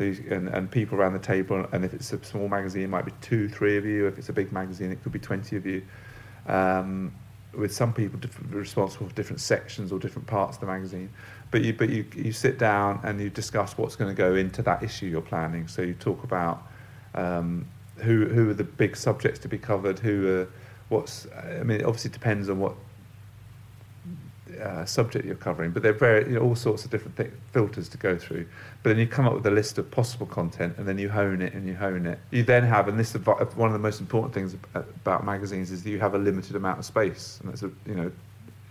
and, and people around the table. And if it's a small magazine, it might be two, three of you. If it's a big magazine, it could be 20 of you. Um, with some people responsible for different sections or different parts of the magazine. But you, but you, you sit down and you discuss what's going to go into that issue you're planning. So you talk about um, who, who are the big subjects to be covered, who are, what's, I mean, it obviously depends on what uh, subject you're covering, but there are very, you know, all sorts of different th- filters to go through. But then you come up with a list of possible content, and then you hone it and you hone it. You then have, and this is one of the most important things about magazines is that you have a limited amount of space, and that's a, you know,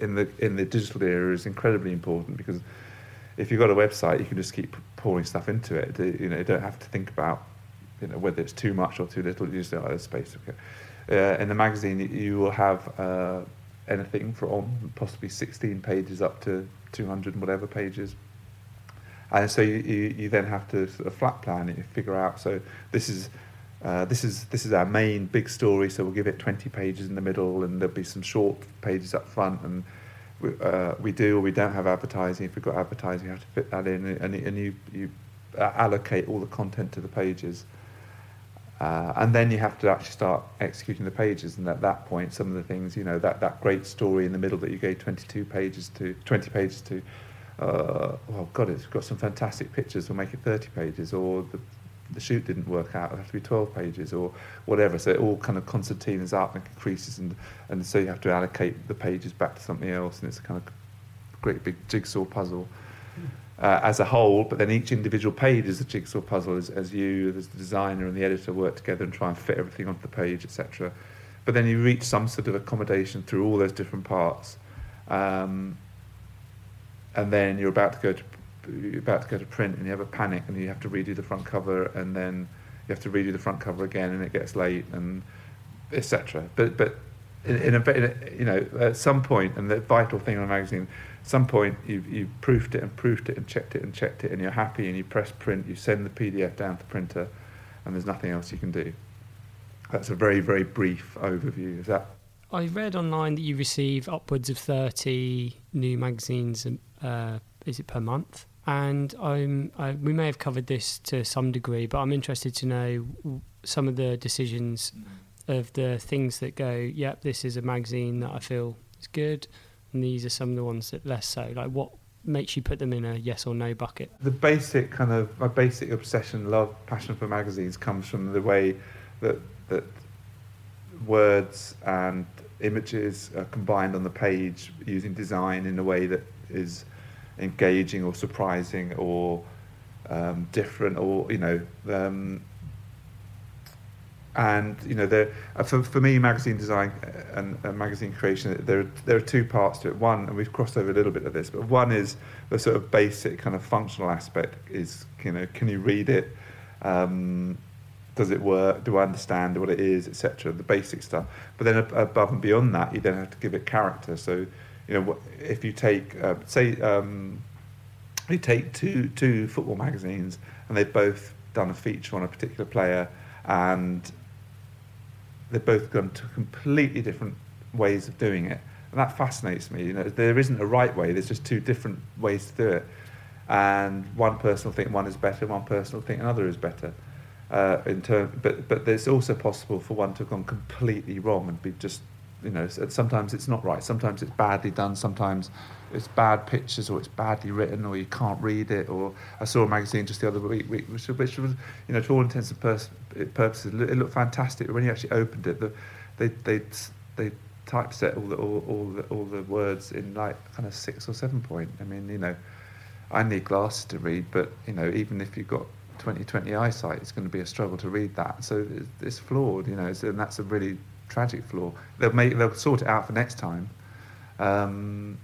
in the in the digital era is incredibly important because if you've got a website, you can just keep pouring stuff into it. You know, you don't have to think about you know whether it's too much or too little. You just know oh, space. Okay. Uh, in the magazine, you will have uh, anything from possibly 16 pages up to 200 and whatever pages. And so you, you, you then have to sort of flat plan it, figure out. So this is uh, this is this is our main big story. So we'll give it 20 pages in the middle, and there'll be some short pages up front, and we, uh, we do or we don't have advertising. If we've got advertising, you have to fit that in, and, and you you allocate all the content to the pages. Uh, and then you have to actually start executing the pages. And at that point, some of the things, you know, that, that great story in the middle that you gave 22 pages to, 20 pages to, uh, oh God, it's got some fantastic pictures, we'll make it 30 pages. Or the, the shoot didn't work out, it'll have to be 12 pages or whatever. So it all kind of concertinas up and increases. And, and so you have to allocate the pages back to something else. And it's a kind of great big jigsaw puzzle uh, as a whole, but then each individual page is a jigsaw puzzle as, as you, as the designer and the editor work together and try and fit everything onto the page, etc. But then you reach some sort of accommodation through all those different parts, um, and then you're about to go to you're about to go to print and you have a panic and you have to redo the front cover and then you have to redo the front cover again and it gets late and etc. But but in, in, a, you know at some point and the vital thing on a magazine some point you've, you've proofed it and proofed it and checked it and checked it and you're happy and you press print, you send the PDF down to the printer and there's nothing else you can do. That's a very, very brief overview. Is that? I read online that you receive upwards of 30 new magazines, uh, is it per month? And I'm, I, we may have covered this to some degree, but I'm interested to know some of the decisions of the things that go, yep, this is a magazine that I feel is good, and these are some of the ones that less so? Like, what makes you put them in a yes or no bucket? The basic kind of my basic obsession, love, passion for magazines comes from the way that that words and images are combined on the page using design in a way that is engaging or surprising or um, different or you know um, and you know there uh, for, for me magazine design uh, and, and, magazine creation there there are two parts to it. One and we've crossed over a little bit of this but one is the sort of basic kind of functional aspect is you know can you read it? Um, does it work? Do I understand what it is etc the basic stuff. But then above and beyond that you then have to give it character. So you know if you take uh, say um, you take two two football magazines and they've both done a feature on a particular player and they've both gone to completely different ways of doing it. And that fascinates me. You know, there isn't a right way, there's just two different ways to do it. And one person will think one is better, one person will think another is better. Uh, in term, but but there's also possible for one to have gone completely wrong and be just you know, sometimes it's not right. Sometimes it's badly done. Sometimes it's bad pictures or it's badly written or you can't read it. Or I saw a magazine just the other week, which, which was, you know, to all intents and purposes, it looked fantastic. But when you actually opened it, the, they they they typeset all the all, all the all the words in like kind of six or seven point. I mean, you know, I need glasses to read, but you know, even if you've got 20/20 eyesight, it's going to be a struggle to read that. So it's, it's flawed, you know, and that's a really tragic flaw. They'll make they'll sort it out for next time. Um,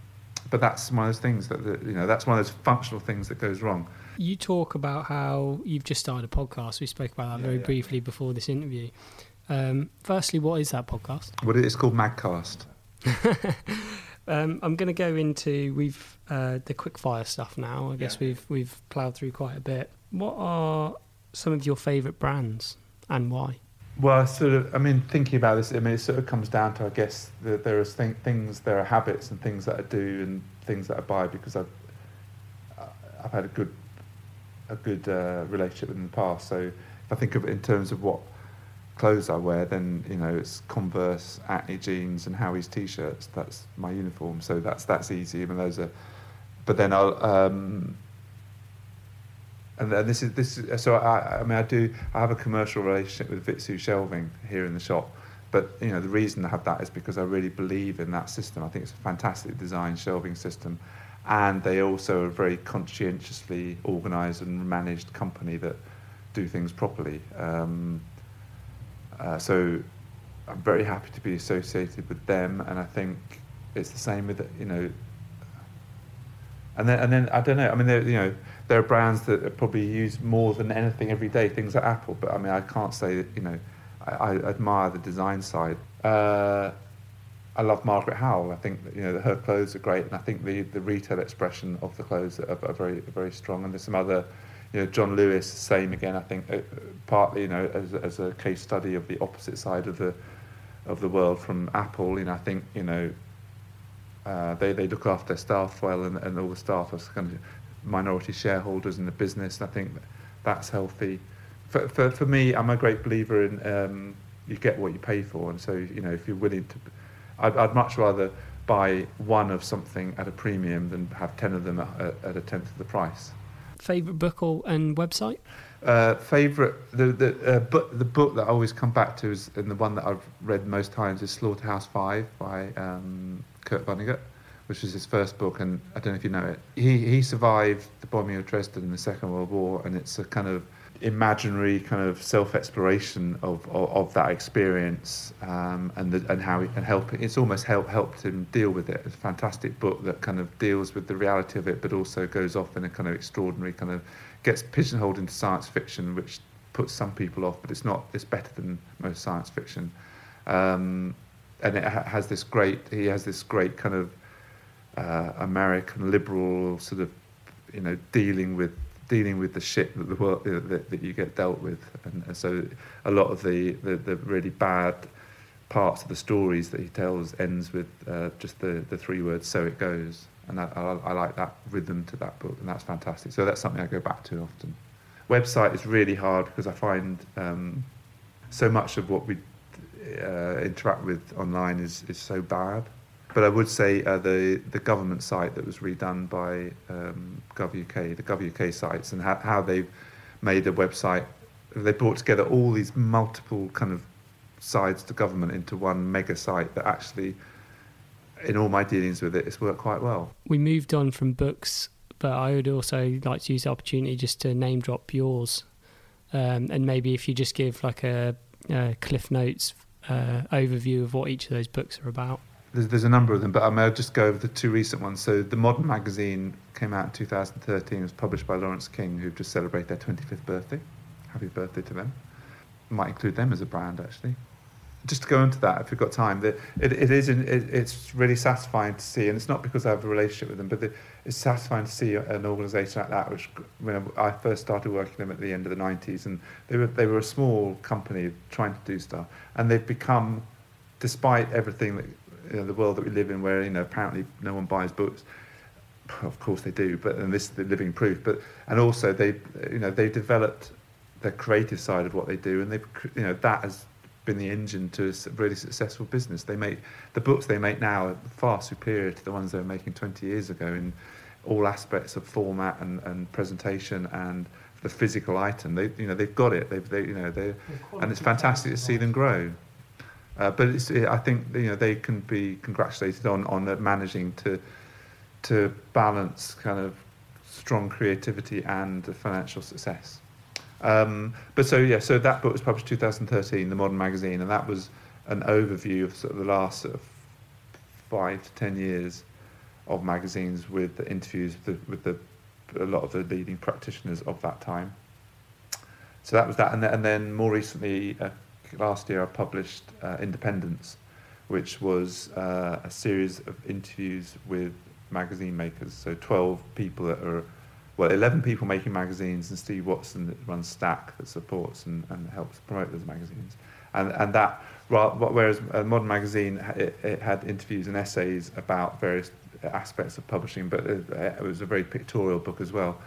but that's one of those things that, that, you know that's one of those functional things that goes wrong. You talk about how you've just started a podcast. We spoke about that yeah, very yeah. briefly before this interview. Um, firstly, what is that podcast? Well, it's called Magcast. um, I'm going to go into we've uh, the quickfire stuff now. I guess yeah. we've we've ploughed through quite a bit. What are some of your favourite brands and why? Well, sort of. I mean, thinking about this, I mean, it sort of comes down to, I guess, that there are th- things, there are habits and things that I do and things that I buy because I've I've had a good a good uh, relationship in the past. So if I think of it in terms of what clothes I wear, then you know it's Converse, Acne jeans, and Howies t-shirts. That's my uniform. So that's that's easy. I mean, those are. But then I'll. Um, and this is this is, so I, I mean I do I have a commercial relationship with Vitsoe Shelving here in the shop, but you know the reason I have that is because I really believe in that system. I think it's a fantastic design shelving system, and they also are a very conscientiously organised and managed company that do things properly. Um, uh, so I'm very happy to be associated with them, and I think it's the same with you know. And then and then I don't know. I mean, you know, there are brands that probably use more than anything every day. Things like Apple, but I mean, I can't say that you know. I, I admire the design side. Uh, I love Margaret Howell. I think you know her clothes are great, and I think the, the retail expression of the clothes are, are very very strong. And there's some other, you know, John Lewis, same again. I think uh, partly you know as, as a case study of the opposite side of the of the world from Apple. You know, I think you know uh, they they look after their staff well, and, and all the staff are kind of minority shareholders in the business. And I think that's healthy. For, for, for me, I'm a great believer in um, you get what you pay for, and so you know if you're willing to I'd, I'd much rather buy one of something at a premium than have 10 of them at, at a tenth of the price. Favourite book or, and website? Uh, favorite the the uh, book the book that I always come back to is and the one that I've read most times is Slaughterhouse Five by um, Kurt Vonnegut, which was his first book, and I don't know if you know it. He he survived the bombing of Dresden in the Second World War, and it's a kind of imaginary kind of self-exploration of, of, of that experience um, and the, and how he can help it. It's almost help, helped him deal with it. It's a fantastic book that kind of deals with the reality of it, but also goes off in a kind of extraordinary kind of gets pigeonholed into science fiction, which puts some people off, but it's not. It's better than most science fiction, um, and it ha- has this great. He has this great kind of uh, American liberal sort of, you know, dealing with dealing with the shit that the world that, that you get dealt with, and, and so a lot of the, the, the really bad parts of the stories that he tells ends with uh, just the, the three words "so it goes," and I, I, I, like that rhythm to that book, and that's fantastic. So that's something I go back to often. Website is really hard because I find um, so much of what we uh, interact with online is is so bad but I would say uh, the the government site that was redone by um, GovUK, the GovUK sites, and how, how they've made a website. They brought together all these multiple kind of sides to government into one mega site that actually, in all my dealings with it, it's worked quite well. We moved on from books, but I would also like to use the opportunity just to name drop yours, um, and maybe if you just give like a, a Cliff Notes uh, overview of what each of those books are about there's, there's a number of them, but I may just go over the two recent ones. So the Modern magazine came out in 2013. It was published by Laurence King, who just celebrated their 25th birthday. Happy birthday to them. Might include them as a brand, actually. Just to go into that, if you've got time, the, it, it is it, it's really satisfying to see, and it's not because I have a relationship with them, but the, it's satisfying to see an organisation like that. Which when I first started working with them at the end of the 90s, and they were they were a small company trying to do stuff, and they've become, despite everything that you know, the world that we live in, where you know apparently no one buys books. Of course they do, but and this is the living proof. But and also they, you know, they've developed the creative side of what they do, and they, you know, that has been the engine to a really successful business. They make the books they make now are far superior to the ones they were making 20 years ago in all aspects of format and, and presentation and the physical item. They, you know, they've got it. They've, they, you know, they, and it's fantastic to see them grow. Uh, but I think you know they can be congratulated on on managing to to balance kind of strong creativity and financial success. Um, but so yeah, so that book was published 2013, the Modern Magazine, and that was an overview of sort of the last sort of five to ten years of magazines with the interviews with the, with the a lot of the leading practitioners of that time. So that was that, and then, and then more recently, uh, last year I published uh, Independence, which was uh, a series of interviews with magazine makers. So 12 people that are, well, 11 people making magazines, and Steve Watson that runs Stack that supports and, and helps promote those magazines. And, and that, whereas a modern magazine, it, it had interviews and essays about various aspects of publishing, but it, it was a very pictorial book as well.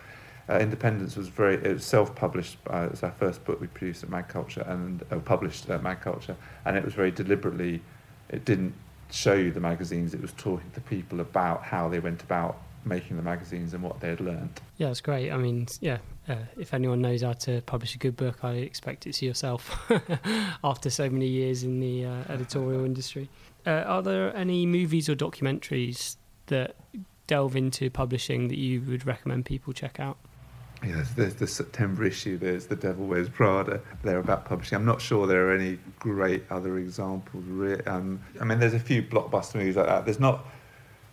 Uh, Independence was very it was self-published. Uh, it was our first book we produced at MagCulture and uh, published at MagCulture, and it was very deliberately. It didn't show you the magazines. It was talking to people about how they went about making the magazines and what they had learned. Yeah, it's great. I mean, yeah, uh, if anyone knows how to publish a good book, I expect it's yourself after so many years in the uh, editorial industry. Uh, are there any movies or documentaries that delve into publishing that you would recommend people check out? Yes, there's the September issue, there's The Devil Wears Prada. They're about publishing. I'm not sure there are any great other examples. Um, I mean, there's a few blockbuster movies like that. There's not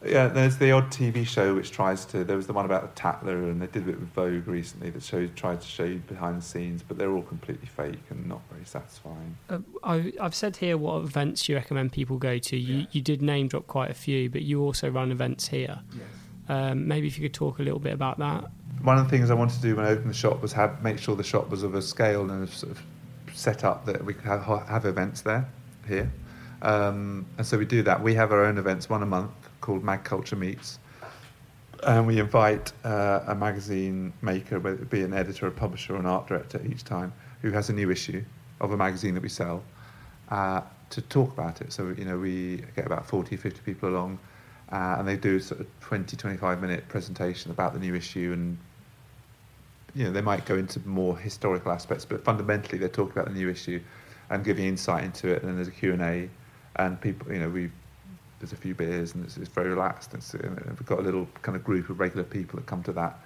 Yeah, there's the odd TV show which tries to. There was the one about the Tatler, and they did it with Vogue recently that showed tried to show you behind the scenes, but they're all completely fake and not very satisfying. Uh, I, I've said here what events you recommend people go to. You, Yeah. you did name drop quite a few, but you also run events here. Um, maybe if you could talk a little bit about that. One of the things I wanted to do when I opened the shop was have make sure the shop was of a scale and a sort of set up that we could have, have events there here. Um, and so we do that. We have our own events, one a month, called MagCulture Meets. And we invite uh, a magazine maker, whether it be an editor, a publisher, or an art director each time, who has a new issue of a magazine that we sell, uh, to talk about it. So, you know, we get about 40, 50 people along, uh, and they do sort of 20, 25 minute presentation about the new issue and you know, they might go into more historical aspects, but fundamentally they're talking about the new issue and giving insight into it. And then there's a Q&A and people, you know, we there's a few beers and it's, it's very relaxed. It's, and we've got a little kind of group of regular people that come to that.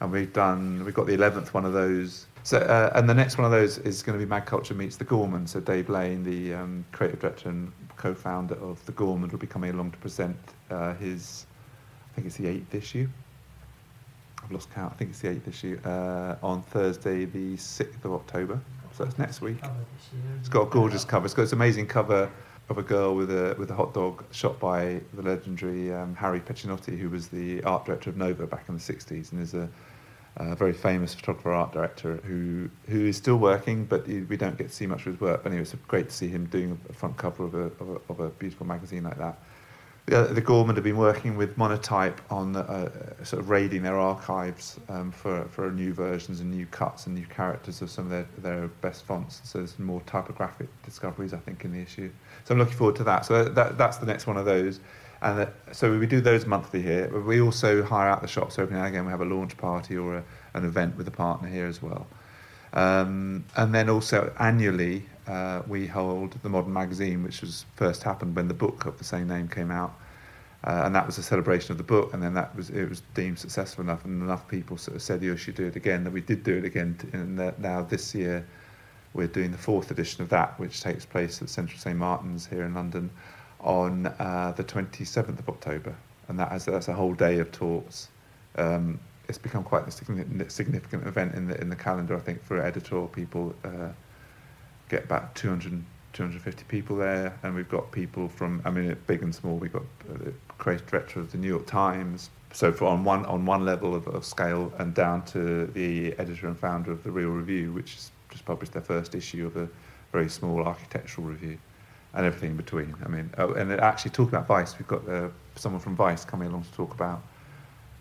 And we've done, we've got the 11th one of those. So, uh, and the next one of those is going to be MagCulture Meets the Gourmand. So Dave Lane, the um, creative director and co-founder of the Gourmand, will be coming along to present uh, his, I think it's the eighth issue. I've lost count. I think it's the eighth issue uh, on Thursday, the sixth of October. So that's next week. It's got a gorgeous cover. It's got this amazing cover of a girl with a with a hot dog shot by the legendary um, Harri Peccinotti, who was the art director of Nova back in the '60s, and is a, a very famous photographer art director who who is still working, but we don't get to see much of his work. But anyway, it's great to see him doing a front cover of a of a, of a beautiful magazine like that. The, the Gourmand have been working with Monotype on uh, sort of raiding their archives um, for, for new versions and new cuts and new characters of some of their, their best fonts. So there's more typographic discoveries, I think, in the issue. So I'm looking forward to that. So that, that's the next one of those. And that, so we do those monthly here. But we also hire out the shops every now and again. We have a launch party or a, an event with a partner here as well. Um, and then also annually, uh, we hold the Modern Magazine, which was first happened when the book of the same name came out. Uh, and that was a celebration of the book, and then that was it was deemed successful enough, and enough people sort of said you should do it again. That we did do it again, and that now this year we're doing the fourth edition of that, which takes place at Central St Martin's here in London on uh, the 27th of October, and that has that's a whole day of talks. Um, it's become quite a significant, significant event in the in the calendar, I think, for editorial people. Uh, get about 200, 250 people there, and we've got people from, I mean, big and small. We've got uh, the creative director of the New York Times. So for on one on one level of, of scale, and down to the editor and founder of the Real Review, which has just published their first issue of a very small architectural review, and everything in between. I mean, oh, and actually talking about Vice, we've got uh, someone from Vice coming along to talk about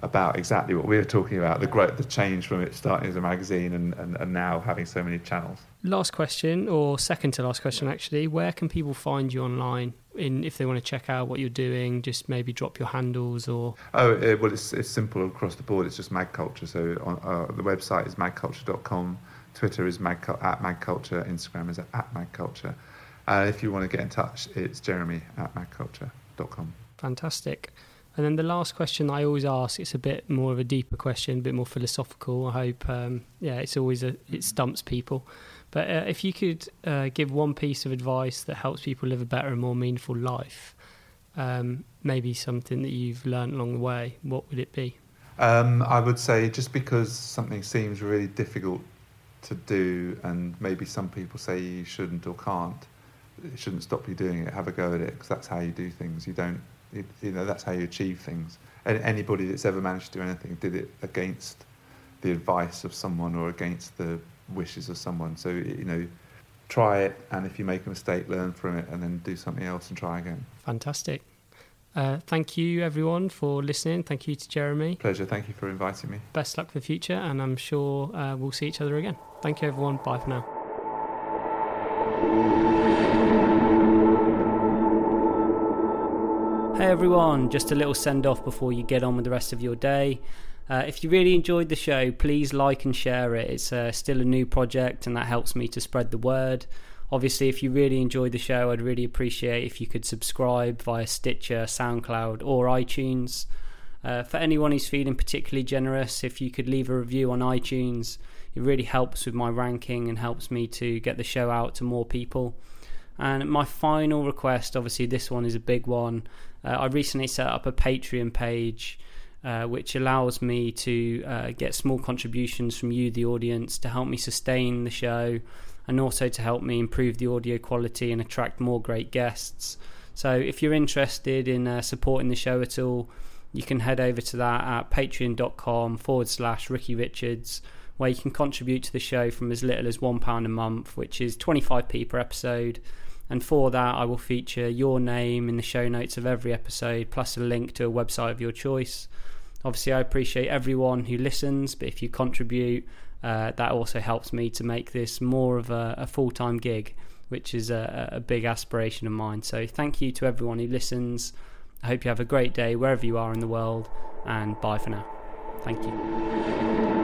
about exactly what we were talking about the growth, the change from it starting as a magazine and, and, and now having so many channels. Last question, or second to last question, actually. Where can people find you online? In if they want to check out what you're doing, just maybe drop your handles or. Oh, uh, well, it's, it's simple across the board. It's just MagCulture. So on, uh, the website is magculture.com. Twitter is mag, at magculture. Instagram is at magculture. Uh, if you want to get in touch, it's jeremy at magculture.com. Fantastic. And then the last question I always ask, it's a bit more of a deeper question, a bit more philosophical. I hope, um, yeah, it's always a, it stumps people. But uh, if you could uh, give one piece of advice that helps people live a better and more meaningful life, um, maybe something that you've learned along the way, what would it be? Um, I would say just because something seems really difficult to do, and maybe some people say you shouldn't or can't, it shouldn't stop you doing it. Have a go at it because that's how you do things. You don't, it, you know, that's how you achieve things. And anybody that's ever managed to do anything did it against the advice of someone or against the wishes of someone. So you know, try it, and if you make a mistake, learn from it, and then do something else and try again. Fantastic. Uh, thank you, everyone, for listening. Thank you to Jeremy. Pleasure. Thank you for inviting me. Best luck for the future, and I'm sure uh, we'll see each other again. Thank you, everyone. Bye for now. Hey everyone, just a little send off before you get on with the rest of your day. Uh, if you really enjoyed the show, please like and share it. It's uh, still a new project and that helps me to spread the word. Obviously, if you really enjoyed the show, I'd really appreciate if you could subscribe via Stitcher, SoundCloud, or iTunes. Uh, for anyone who's feeling particularly generous, if you could leave a review on iTunes, it really helps with my ranking and helps me to get the show out to more people. And my final request, obviously, this one is a big one. Uh, I recently set up a Patreon page. Uh, which allows me to uh, get small contributions from you, the audience, to help me sustain the show and also to help me improve the audio quality and attract more great guests. So, if you're interested in uh, supporting the show at all, you can head over to that at patreon.com forward slash Ricky Richards, where you can contribute to the show from as little as £1 a month, which is 25p per episode. And for that, I will feature your name in the show notes of every episode, plus a link to a website of your choice. Obviously, I appreciate everyone who listens, but if you contribute, uh, that also helps me to make this more of a, a full time gig, which is a, a big aspiration of mine. So, thank you to everyone who listens. I hope you have a great day wherever you are in the world, and bye for now. Thank you.